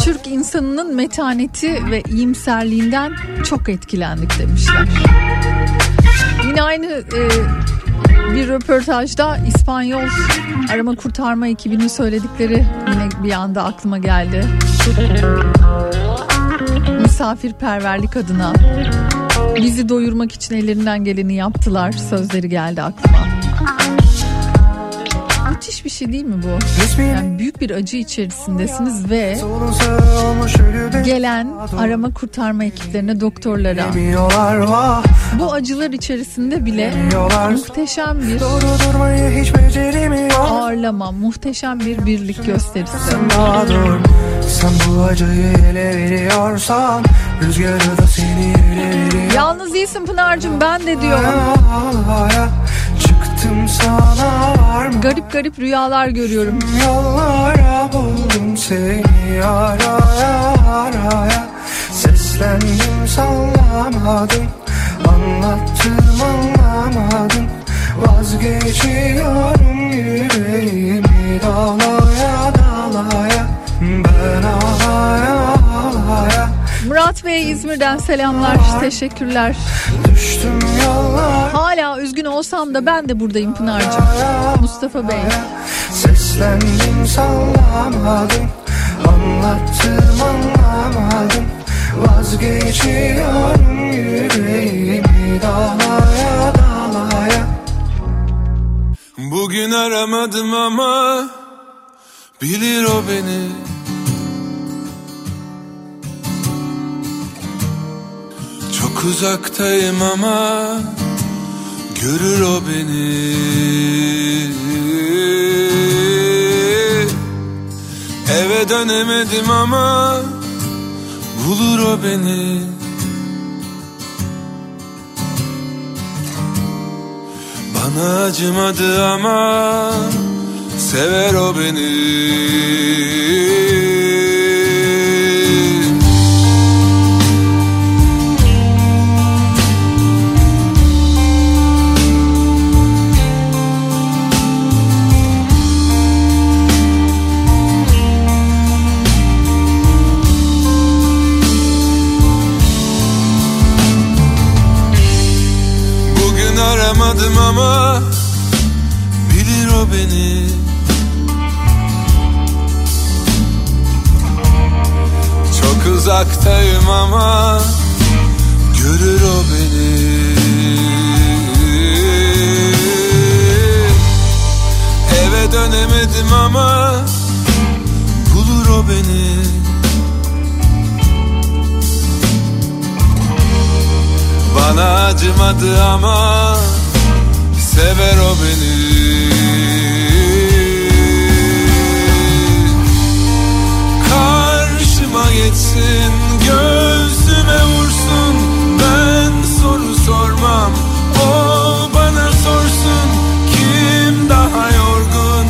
Türk insanının metaneti ve iyimserliğinden çok etkilendik demişler. Yine aynı e, bir röportajda İspanyol arama kurtarma ekibinin söyledikleri yine bir anda aklıma geldi. Misafirperverlik adına bizi doyurmak için ellerinden geleni yaptılar sözleri geldi aklıma. Şey değil mi bu? Yani büyük bir acı içerisindesiniz ve gelen arama kurtarma ekiplerine, doktorlara. Bu acılar içerisinde bile muhteşem bir ağırlama, muhteşem bir birlik gösterisi. Sen bu acıyı ele veriyorsan Rüzgarı da seni ele veriyor. Yalnız değilsin Pınar'cığım ben de diyorum. Garip garip rüyalar görüyorum. Yollara buldum seni araya araya Seslendim sallamadım. Anlattım anlamadım. Vazgeçiyorum yüreğimi dalaya dalaya. Ben Murat Bey İzmir'den selamlar, teşekkürler. Hala üzgün olsam da ben de buradayım Pınar'cığım. Mustafa Bey. Seslendim sallamadım Anlattım anlamadım Vazgeçiyorum yüreğimi dalaya dalaya Bugün aramadım ama bilir o beni Çok uzaktayım ama görür o beni. Eve dönemedim ama bulur o beni. Bana acımadı ama sever o beni ama bilir o beni. Çok uzaktayım ama görür o beni. Eve dönemedim ama bulur o beni. Bana acımadı ama sever o beni. Karşıma geçsin göğsüme vursun. Ben soru sormam o bana sorsun. Kim daha yorgun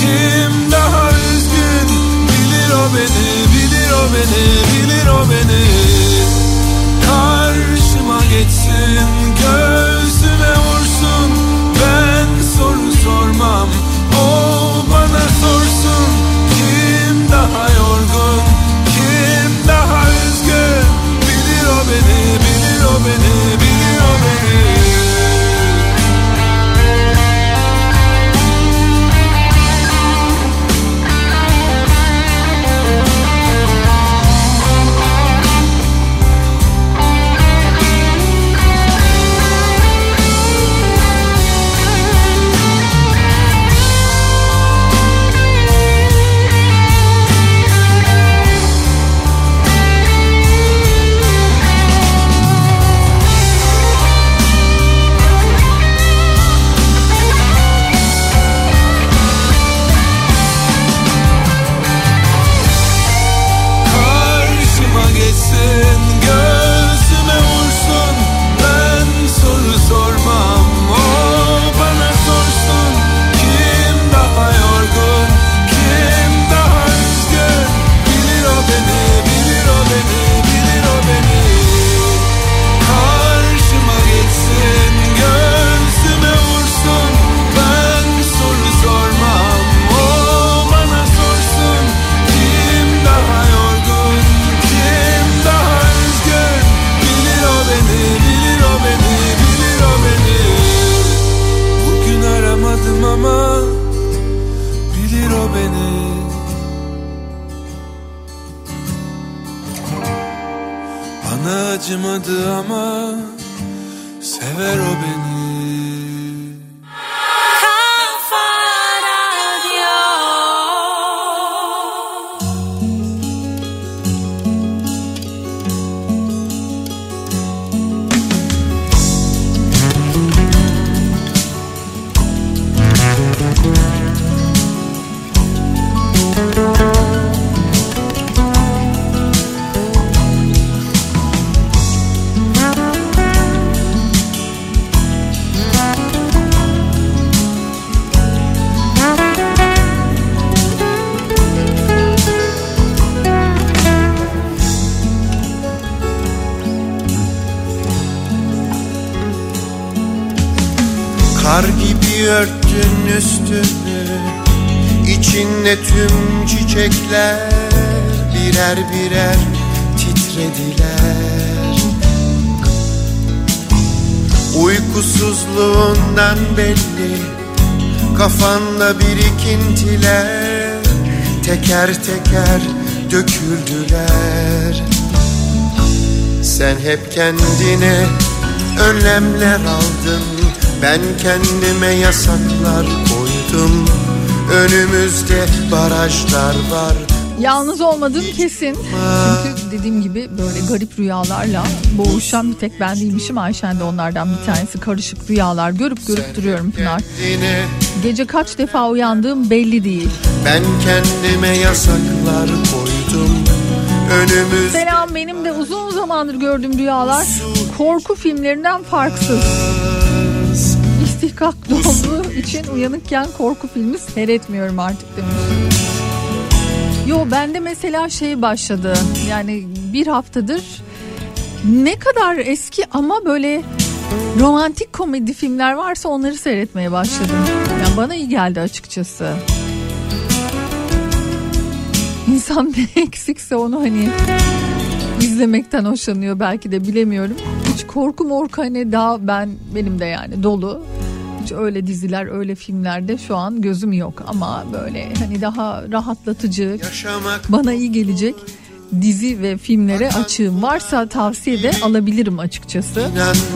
kim daha üzgün? Bilir o beni bilir o beni bilir o beni. Karşıma geçsin göğsüme sormam. O bana sorsun kim daha yorgun? Kim daha üzgün? Bilir o beni bilir o beni bilir o beni. Yalnız olmadığım kesin. Çünkü dediğim gibi böyle garip rüyalarla boğuşan bir tek ben değilmişim. Ayşen de onlardan bir tanesi. Karışık rüyalar görüp görüp duruyorum Pınar. Gece kaç defa uyandığım belli değil. ben kendime yasaklar koydum Önümüzde Selam benim de uzun zamandır gördüğüm rüyalar korku filmlerinden farksız. İstihkak [LAUGHS] olduğu için uyanıkken korku filmi seyretmiyorum artık demiş. Yo bende mesela şey başladı yani bir haftadır ne kadar eski ama böyle romantik komedi filmler varsa onları seyretmeye başladım. Yani bana iyi geldi açıkçası. İnsan [LAUGHS] ne eksikse onu hani izlemekten hoşlanıyor belki de bilemiyorum. Hiç korku morku hani daha ben benim de yani dolu. Hiç öyle diziler öyle filmlerde şu an gözüm yok ama böyle hani daha rahatlatıcı yaşamak bana iyi gelecek dizi ve filmlere açığım varsa tavsiye de alabilirim açıkçası.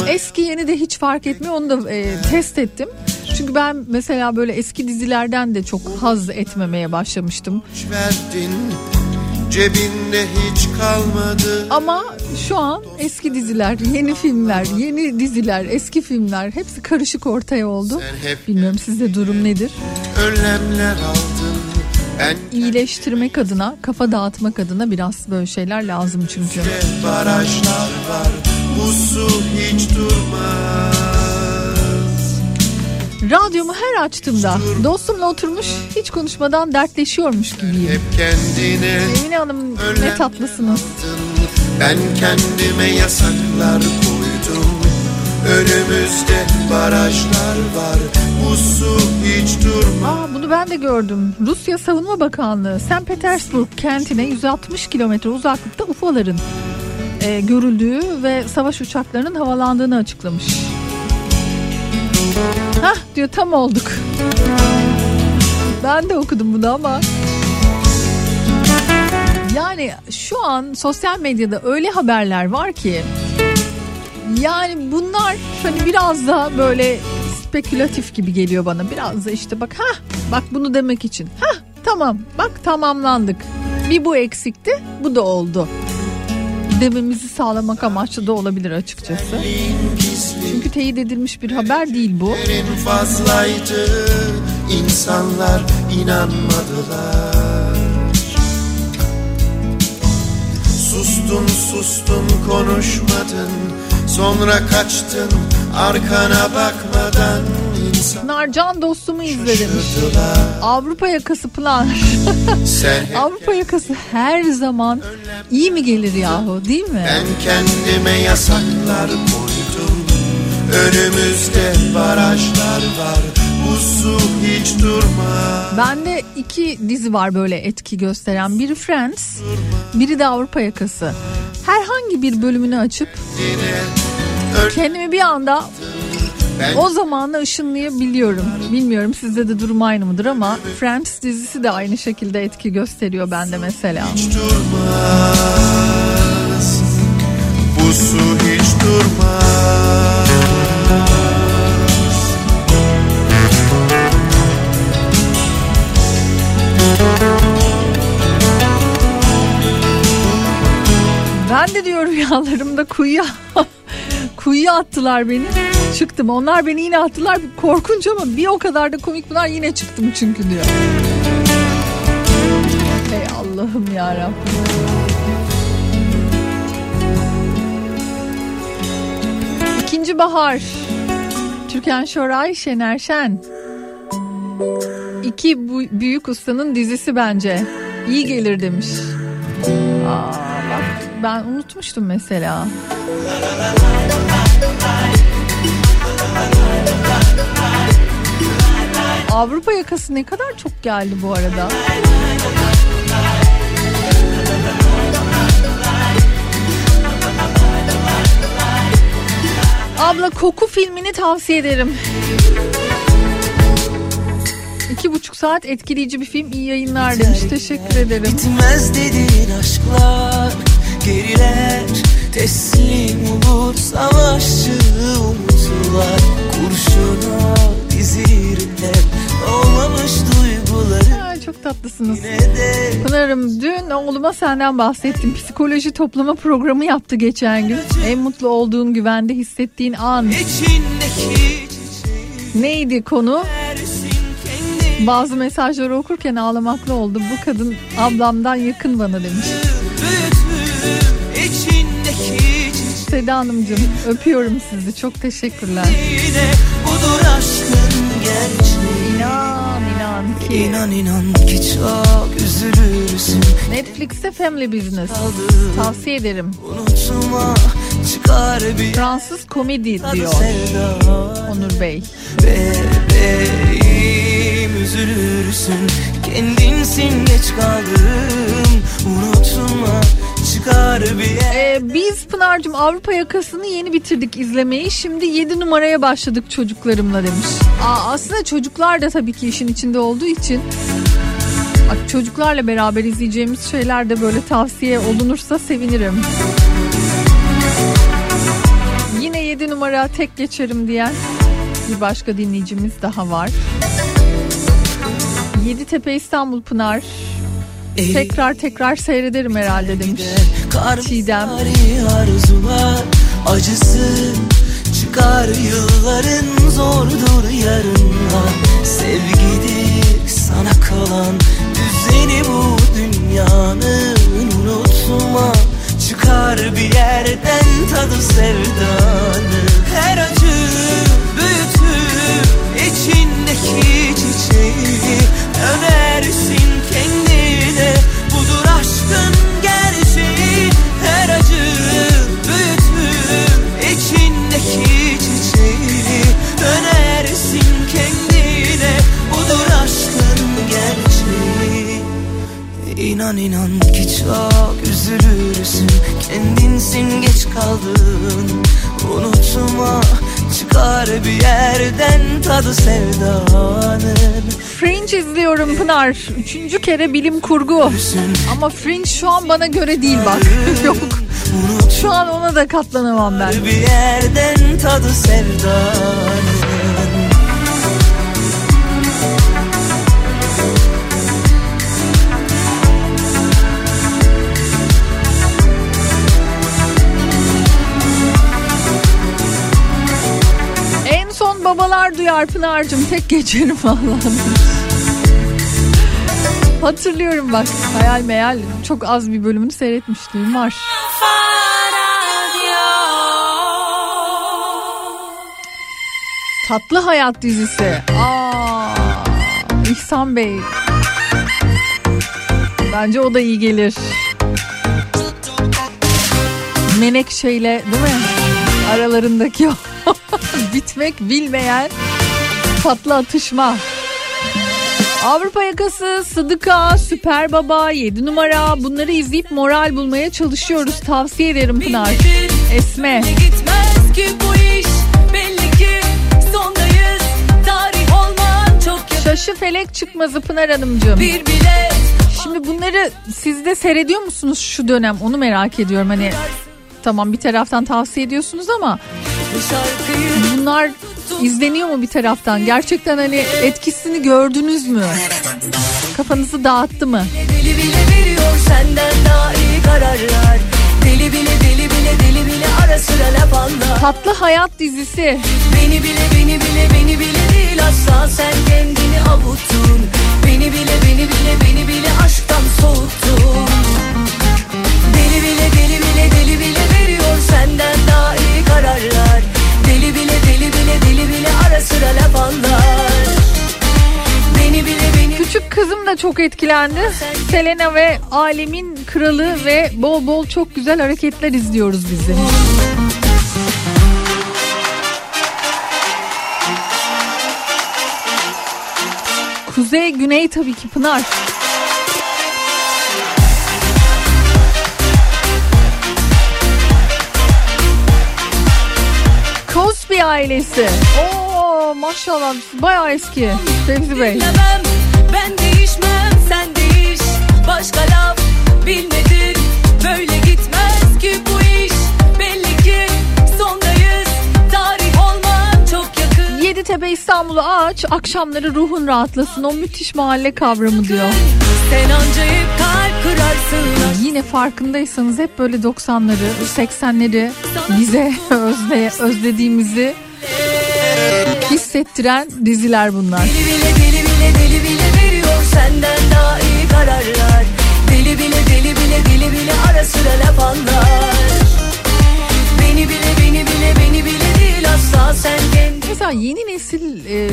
Eski yeni de hiç fark etmiyor onu da e, test ettim. Çünkü ben mesela böyle eski dizilerden de çok haz etmemeye başlamıştım. Cebinde hiç kalmadı Ama şu an eski diziler, yeni filmler, yeni diziler, eski filmler hepsi karışık ortaya oldu. Bilmiyorum sizde durum nedir? önlemler aldın Ben İyileştirmek adına, kafa dağıtmak adına biraz böyle şeyler lazım çünkü. barajlar var Bu su hiç durmaz Radyomu her açtığımda dostumla oturmuş hiç konuşmadan dertleşiyormuş gibiyim. Hep kendine Emine Hanım ne tatlısınız. Ben kendime yasaklar koydum Önümüzde barajlar var Bu su hiç durmaz Aa, bunu ben de gördüm. Rusya Savunma Bakanlığı St. Petersburg kentine 160 kilometre uzaklıkta UFO'ların e, görüldüğü ve savaş uçaklarının havalandığını açıklamış. Hah diyor tam olduk. Ben de okudum bunu ama. Yani şu an sosyal medyada öyle haberler var ki yani bunlar hani biraz da böyle spekülatif gibi geliyor bana. Biraz da işte bak ha bak bunu demek için. Ha tamam bak tamamlandık. Bir bu eksikti bu da oldu. Dememizi sağlamak amaçlı da olabilir açıkçası. Çünkü teyit edilmiş bir haber değil bu. Fazlaydı insanlar inanmadılar Sustun sustun konuşmadın Sonra kaçtın arkana bakmadan insan Narcan dostumu izledim. Avrupa yakası plan. [LAUGHS] [LAUGHS] Avrupa yakası her zaman iyi mi gelir yahu değil mi? Ben kendime yasaklar koydum Önümüzde barajlar var Bu su hiç durmaz Bende iki dizi var böyle etki gösteren. Biri Friends, biri de Avrupa yakası. Herhangi bir bölümünü açıp Kendimi bir anda ben... O zamanla ışınlayabiliyorum. Bilmiyorum sizde de durum aynı mıdır ama Friends dizisi de aynı şekilde etki gösteriyor bende mesela. Hiç durmaz, bu su hiç durmaz. Ben de diyor rüyalarımda kuyuya [LAUGHS] kuyuya attılar beni. Çıktım. Onlar beni yine attılar. Korkunç ama bir o kadar da komik bunlar yine çıktım çünkü diyor. Hey Allah'ım ya Rabbim. İkinci bahar. Türkan Şoray, Şener Şen. İki bu büyük ustanın dizisi bence. İyi gelir demiş. Aa, ben unutmuştum mesela. Avrupa yakası ne kadar çok geldi bu arada. Abla Koku filmini tavsiye ederim. İki buçuk saat etkileyici bir film. İyi yayınlar demiş. Teşekkür ederim. Bitmez dediğin aşklar Geriler teslim olur Savaşçı umutlar Kurşuna dizilir hep Olmamış duyguları Ay, çok tatlısınız. Pınar'ım dün oğluma senden bahsettim. Psikoloji toplama programı yaptı geçen gün. En mutlu olduğun güvende hissettiğin an. Neydi konu? Bazı mesajları okurken ağlamaklı oldu. Bu kadın ablamdan yakın bana demiş. Seda Hanımcığım öpüyorum sizi. Çok teşekkürler. Budur aşkın gerçeği İnan inan ki. İnan inan ki çok üzülürsün Netflix'te Family Business. Tavsiye ederim. Unutma çıkar bir Fransız komedi diyor Onur Bey. Bebeğim üzülürsün Kendinsin geç kaldım Unutma çıkar bir Ee, biz Pınar'cığım Avrupa yakasını yeni bitirdik izlemeyi. Şimdi 7 numaraya başladık çocuklarımla demiş. Aa, aslında çocuklar da tabii ki işin içinde olduğu için Bak çocuklarla beraber izleyeceğimiz şeyler de böyle tavsiye olunursa sevinirim. Yine 7 numara tek geçerim diyen bir başka dinleyicimiz daha var. Yeditepe İstanbul Pınar. Tekrar tekrar seyrederim herhalde demiş. Çiğdem. arzular acısı çıkar yılların zordur yarınlar sevgidir sana kalan düzeni bu dünyanın. Unutma çıkar bir yerden tadı sevdanı. Her acı büyütür içindeki çiçeği. Önersin İnan inan ki çok üzülürsün Kendinsin geç kaldın Unutma çıkar bir yerden tadı sevdanın Fringe izliyorum Pınar. Üçüncü kere bilim kurgu. Ama Fringe şu an bana göre değil bak. [LAUGHS] Yok. Şu an ona da katlanamam ben. Bir yerden tadı sevdanın Babalar duyar Pınar'cığım. Tek geçerim Allah'ım. Hatırlıyorum bak. Hayal meyal çok az bir bölümünü seyretmişliğim var. Tatlı Hayat dizisi. Aa, İhsan Bey. Bence o da iyi gelir. Menekşe'yle değil mi? Aralarındaki o [LAUGHS] bitmek bilmeyen tatlı atışma. Avrupa yakası, Sıdıka, Süper Baba, 7 numara bunları izleyip moral bulmaya çalışıyoruz. Tavsiye ederim Pınar. Esme. Gitmez ki bu iş belli ki sondayız tarih olman çok yakın Şaşı felek çıkmazı Pınar Hanımcığım. bir Şimdi bunları siz de seyrediyor musunuz şu dönem? Onu merak ediyorum. Hani tamam bir taraftan tavsiye ediyorsunuz ama bunlar izleniyor mu bir taraftan? Gerçekten hani etkisini gördünüz mü? Kafanızı dağıttı mı? deli bile veriyor senden daha iyi kararlar Deli bile deli bile deli bile ara sıra laf anlar Tatlı Hayat dizisi. Beni bile beni bile beni bile değil asla sen kendini avuttun Beni bile beni bile beni bile aşktan soğuttun Deli bile deli bile deli bile veriyor senden daha iyi kararlar Deli bile deli bile deli bile ara sıra laf anlar Beni bile beni Küçük kızım da çok etkilendi. Selena ve Alemin Kralı ve bol bol çok güzel hareketler izliyoruz biz de. Kuzey Güney tabii ki Pınar. Cosby ailesi. Oo maşallah bayağı eski. Fevzi Bey. Dinlemem, ben değişmem sen değiş Başka laf bilmedin Böyle gitmez ki bu iş Belli ki sondayız Tarih olmak çok yakın Yeditepe İstanbul'u aç, akşamları ruhun rahatlasın. O müthiş mahalle kavramı diyor. Sen anca kırarsın Yine farkındaysanız hep böyle 90'ları, 80'leri bize [LAUGHS] özle, özlediğimizi hissettiren diziler bunlar. Deli bile deli bile deli bile veriyor Senden daha iyi kararlar. Deli bile deli bile deli bile ara sıra laf anlar. Beni bile beni bile beni bile Mesela yeni nesil e,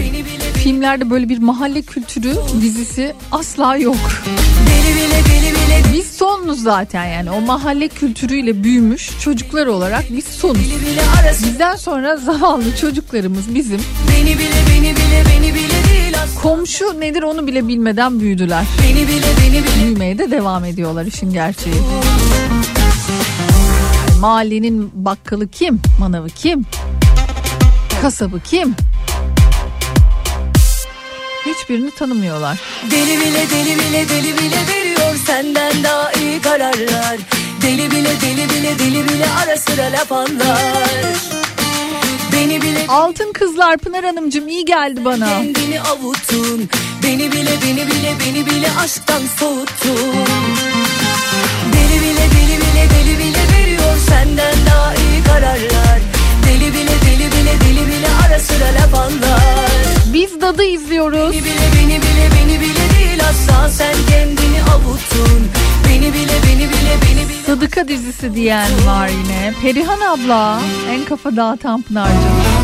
filmlerde böyle bir mahalle kültürü dizisi asla yok. Biz sonuz zaten yani o mahalle kültürüyle büyümüş çocuklar olarak biz sonuz. Bizden sonra zavallı çocuklarımız bizim komşu nedir onu bile bilmeden büyüdüler. Büyümeye de devam ediyorlar işin gerçeği. Mahallenin bakkalı kim? Manavı kim? Kasabı kim? Hiçbirini tanımıyorlar. Deli bile deli bile deli bile veriyor senden daha iyi kararlar Deli bile deli bile deli bile ara sıra laf anlar Beni bile Altın kızlar Pınar Hanımcığım iyi geldi bana. kendini avuttun Beni bile beni bile beni bile aşktan soğuttun Deli bile deli bile deli bile veriyor senden daha iyi kararlar Deli bile deli bile deli bile ara sıra laf anlar Biz dadı izliyoruz. Beni bile beni bile beni bile değil asla sen kendini avuttun Beni bile beni bile beni bile Sadıka dizisi diyen var yine. Perihan abla en kafa dağıtan Pınar'cığım.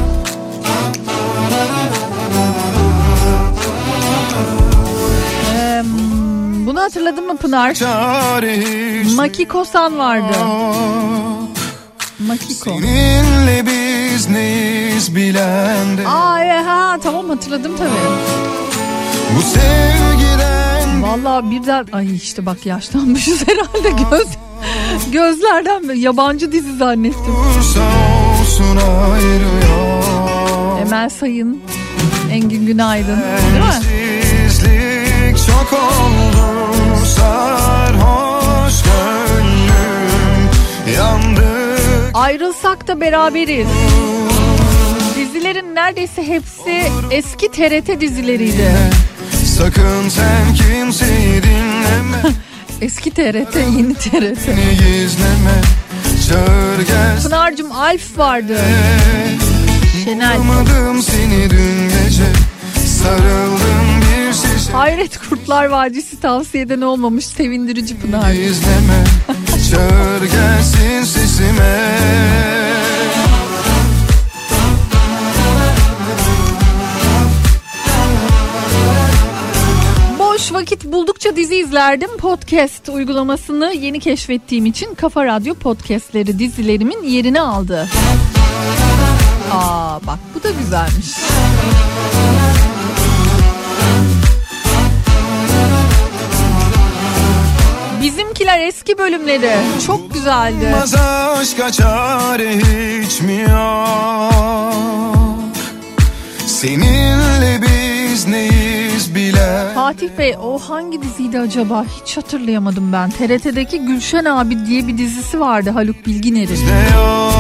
Bunu hatırladın mı Pınar? Maki Kosan vardı. Makiko. Seninle biz neyiz bilen de Aa evet, ha tamam hatırladım tabii. Bu sevgiden Vallahi birden ay işte bak yaşlanmışız herhalde göz gözlerden yabancı dizi zannettim. Emel Sayın, Engin Günaydın değil mi? Çok oldu Ayrılsak da beraberiz. Dizilerin neredeyse hepsi eski TRT dizileriydi. Sakın sen kimseyi dinleme [LAUGHS] Eski TRT, yeni TRT. Gizleme Pınar'cığım Alf vardı. Şenel. Anlamadım seni dün gece Sarıldım bir şişe Hayret Kurtlar Vadisi tavsiyeden olmamış sevindirici Pınar. İzleme [LAUGHS] Çağır gelsin sesime Boş vakit buldukça dizi izlerdim. Podcast uygulamasını yeni keşfettiğim için Kafa Radyo podcastleri dizilerimin yerini aldı. Aa bak bu da güzelmiş. Bizimkiler eski bölümleri çok güzeldi. Aşka çare hiç mi yok Seninle biz neyiz bilen Fatih Bey o hangi diziydi acaba hiç hatırlayamadım ben. TRT'deki Gülşen abi diye bir dizisi vardı Haluk Bilginer'in. ne yok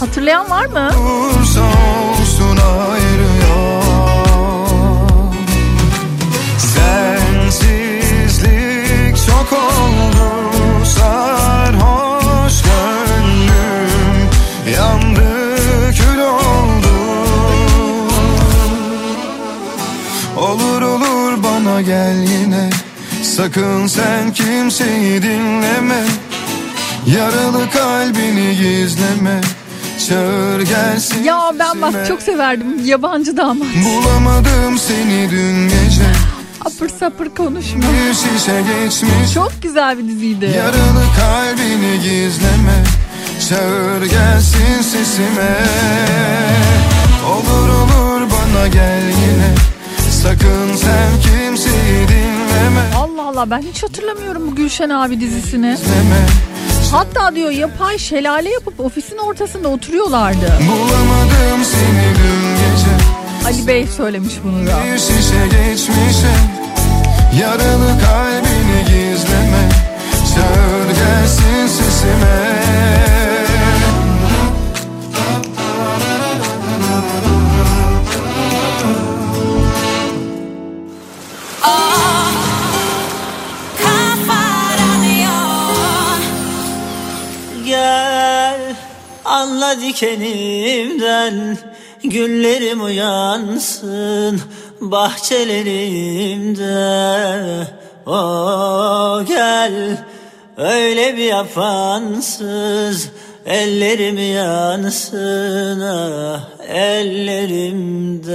Hatırlayan var mı? Olsun ayrıyor oldu sarhoş gönlüm yandı kül Olur olur bana gel yine. Sakın sen kimseyi dinleme. Yaralı kalbini gizleme. Çağır gelsin Ya ben bak çok severdim yabancı damat. Bulamadım seni dün gece. Apır sapır konuşma. Çok güzel bir diziydi. Yaralı kalbini gizleme Çağır gelsin sesime Olur olur bana gel yine Sakın sen kimseyi dinleme Allah Allah ben hiç hatırlamıyorum bu Gülşen abi dizisini. Dinleme Hatta diyor yapay şelale yapıp ofisin ortasında oturuyorlardı. Bulamadım seni dün gece Ali Bey söylemiş bunu da. Bir şişe geçmişe Yaralı kalbini gizleme Çağır gelsin sesime Gel anla dikenimden Güllerim uyansın bahçelerimde. O gel öyle bir yapansız Ellerim yansın ah ellerimde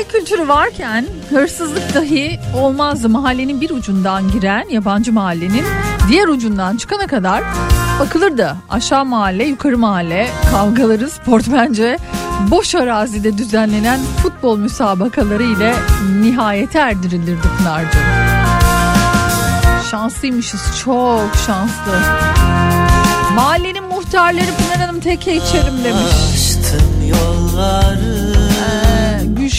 Mahalle kültürü varken hırsızlık dahi olmazdı. Mahallenin bir ucundan giren yabancı mahallenin diğer ucundan çıkana kadar bakılırdı. Aşağı mahalle, yukarı mahalle, kavgaları, sport bence boş arazide düzenlenen futbol müsabakaları ile nihayete erdirilirdi Pınar'cığım. Şanslıymışız, çok şanslı. Mahallenin muhtarları Pınar Hanım teke içerim demiş. Açtım yolları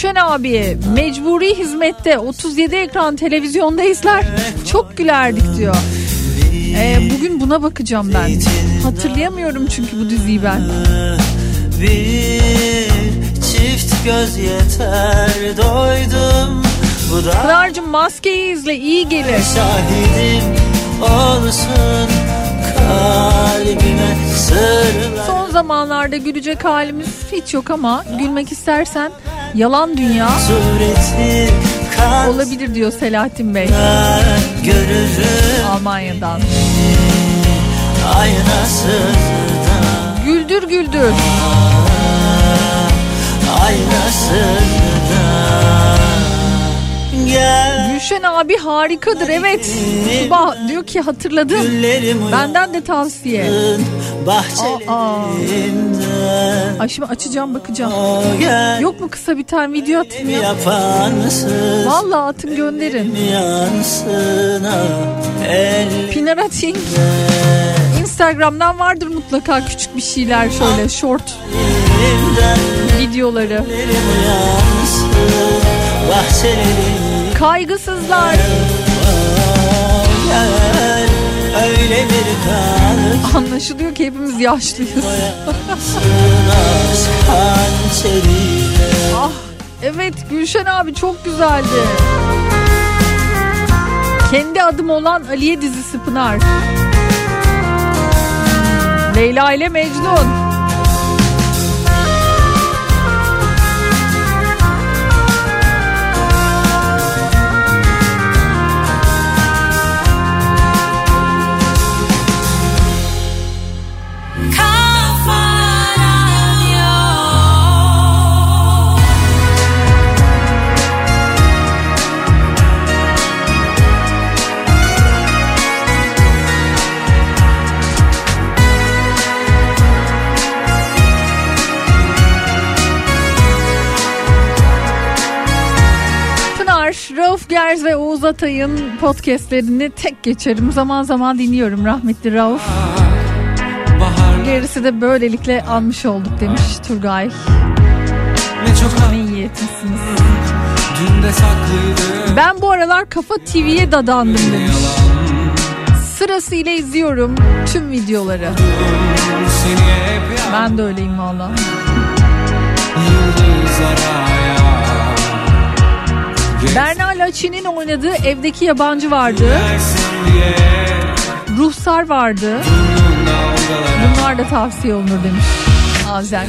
Gülşen abi mecburi hizmette 37 ekran televizyonda izler çok gülerdik diyor. Ee, bugün buna bakacağım ben. Hatırlayamıyorum çünkü bu diziyi ben. Bir çift göz yeter doydum Pınar'cığım maskeyi izle iyi gelir. şahidim olsun kalbime sırlar Son zamanlarda gülecek halimiz hiç yok ama gülmek istersen yalan dünya olabilir diyor Selahattin Bey görürüm Almanya'dan. Güldür güldür. Gülşen abi harikadır evet. Tuba diyor ki hatırladım. Benden de tavsiye. bahçelerinde Ay şimdi açacağım bakacağım. Yok mu kısa bir tane video atayım ya? Vallahi atın gönderin. ah Pinar atayım. Instagram'dan vardır mutlaka küçük bir şeyler şöyle short videoları. Kaygısızlar. Öyle Anlaşılıyor ki hepimiz yaşlıyız. [LAUGHS] ah evet Gülşen abi çok güzeldi. Kendi adım olan Aliye dizisi Pınar. Leyla ile Mecnun. Rauf Gerz ve Oğuz Atay'ın podcastlerini tek geçerim. Zaman zaman dinliyorum rahmetli Rauf. Gerisi de böylelikle almış olduk demiş Turgay. Ne çok iyi Ben bu aralar Kafa TV'ye dadandım demiş. Sırasıyla izliyorum tüm videoları. Ben de öyleyim valla. yıldızlara ya Berna Laçin'in oynadığı Evdeki Yabancı vardı. Ruhsar vardı. Bunlar da tavsiye olunur demiş. Azer.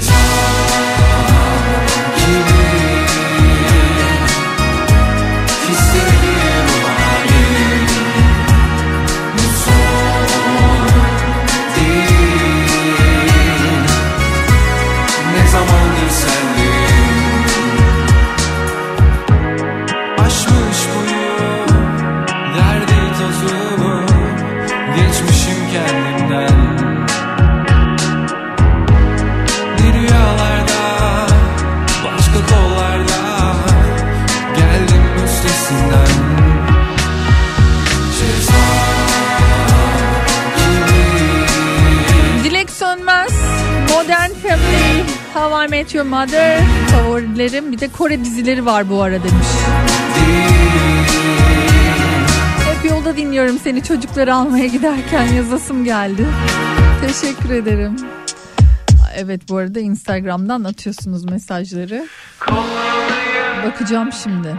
I Met Mother favorilerim. Bir de Kore dizileri var bu ara demiş. Hep yolda dinliyorum seni çocukları almaya giderken yazasım geldi. Teşekkür ederim. Evet bu arada Instagram'dan atıyorsunuz mesajları. Bakacağım şimdi.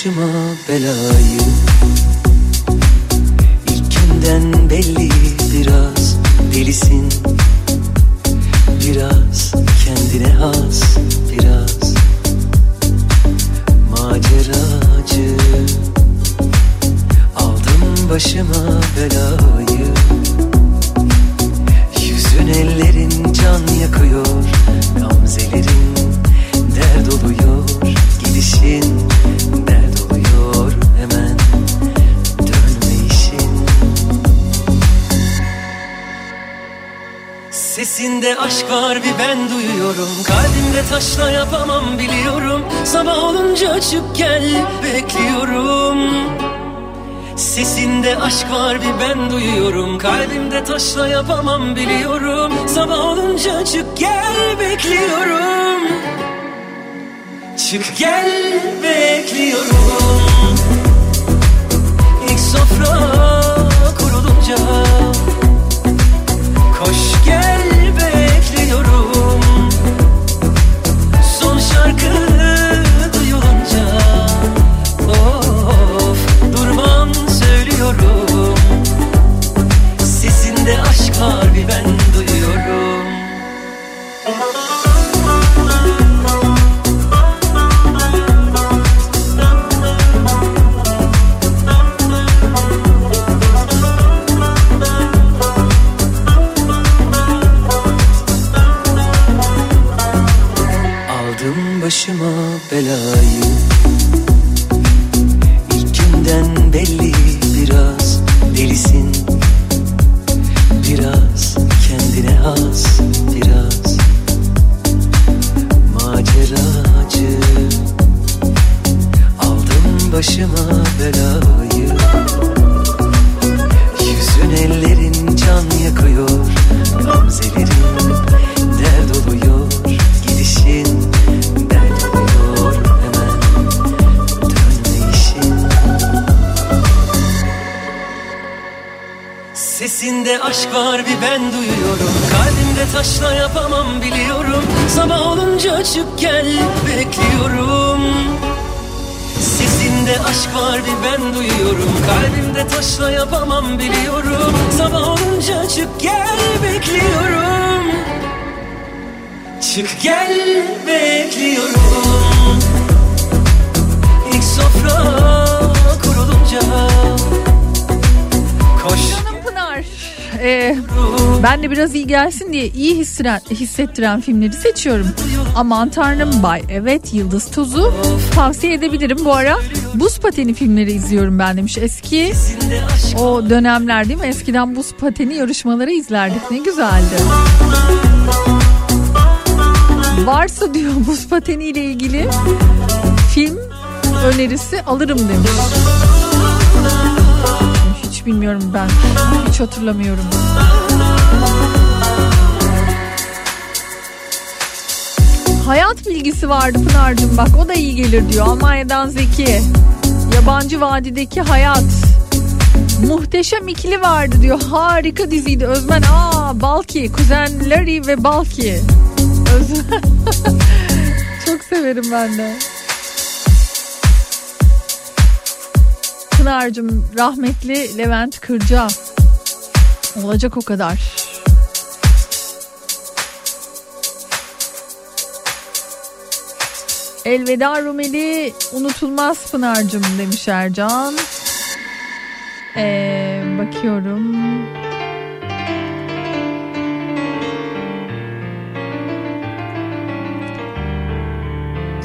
Aldım başıma Taşla yapamam biliyorum. Sabah olunca çık gel bekliyorum. Çık gel bekliyorum aşk var bir ben duyuyorum. Kalbimde taşla yapamam biliyorum. Sabah olunca açıp gel bekliyorum. Sesinde aşk var bir ben duyuyorum. Kalbimde taşla yapamam biliyorum. Sabah olunca çık gel bekliyorum. Çık gel bekliyorum. İlk sofra kurulunca Koş. Ee, ben de biraz iyi gelsin diye iyi hissettiren, hissettiren filmleri seçiyorum. Aman Tanrım Bay. Evet Yıldız Tuzu tavsiye edebilirim. Bu ara buz pateni filmleri izliyorum ben demiş. Eski o dönemler değil mi? Eskiden buz pateni yarışmaları izlerdik. Ne güzeldi. Varsa diyor buz pateni ile ilgili film önerisi alırım demiş. Bilmiyorum ben. Hiç hatırlamıyorum. Hayat bilgisi vardı Pınar'cığım bak o da iyi gelir diyor. Almanya'dan Zeki. Yabancı Vadi'deki hayat. Muhteşem ikili vardı diyor. Harika diziydi. Özmen aa Balki. Kuzen Larry ve Balki. Özmen. [LAUGHS] Çok severim ben de. Pınar'cığım rahmetli Levent Kırca. Olacak o kadar. Elveda Rumeli unutulmaz Pınar'cığım demiş Ercan. Ee, bakıyorum.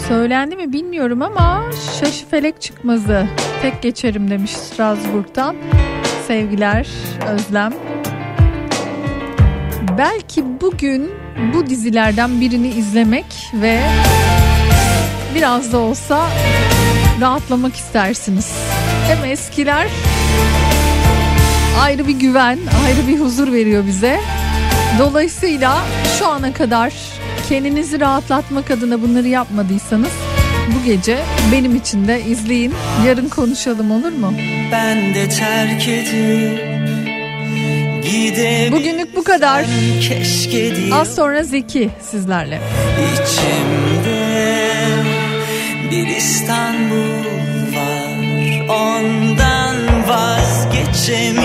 Söylendi mi bilmiyorum ama şaşı felek çıkmazı tek geçerim demiş Strasbourg'dan. Sevgiler Özlem. Belki bugün bu dizilerden birini izlemek ve biraz da olsa rahatlamak istersiniz. Hem eskiler ayrı bir güven, ayrı bir huzur veriyor bize. Dolayısıyla şu ana kadar kendinizi rahatlatmak adına bunları yapmadıysanız bu gece benim için de izleyin. Yarın konuşalım olur mu? Ben de terk edip Bugünlük bu kadar. Az sonra Zeki sizlerle. İçimde bir İstanbul var Ondan vazgeçemiyorum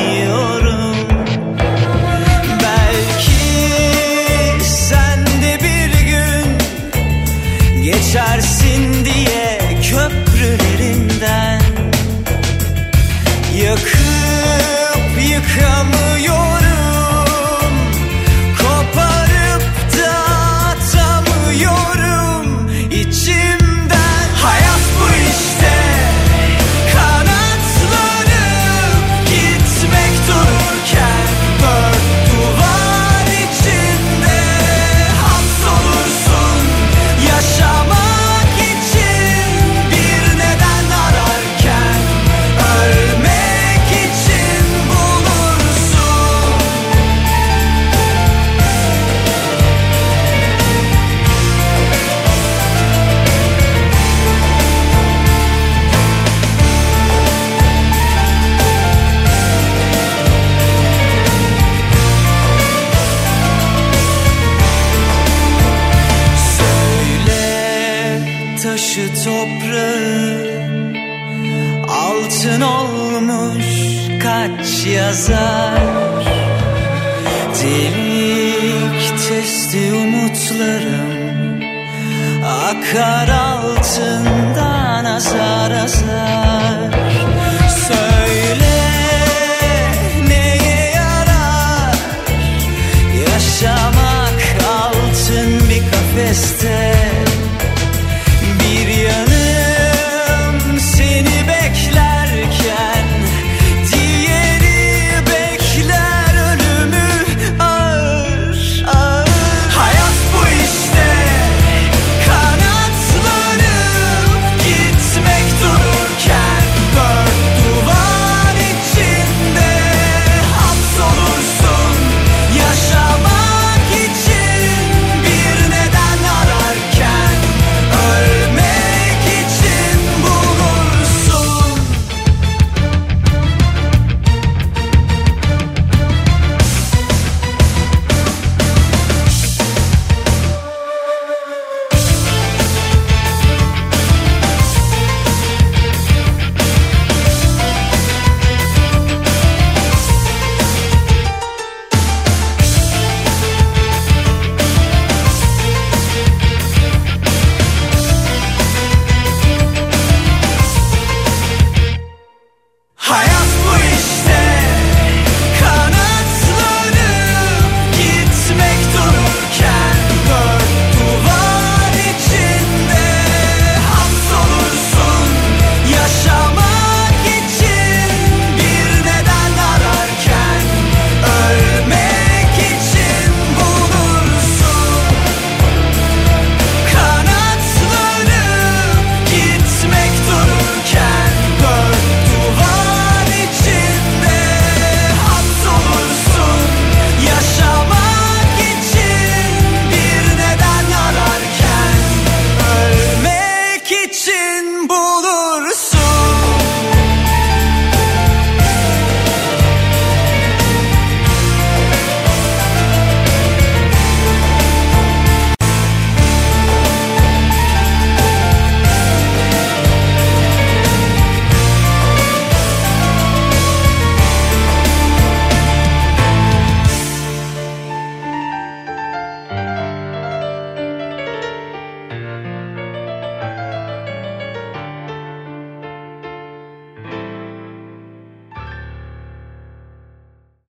geçersin diye köprülerinden. Yakıp yıkamıyor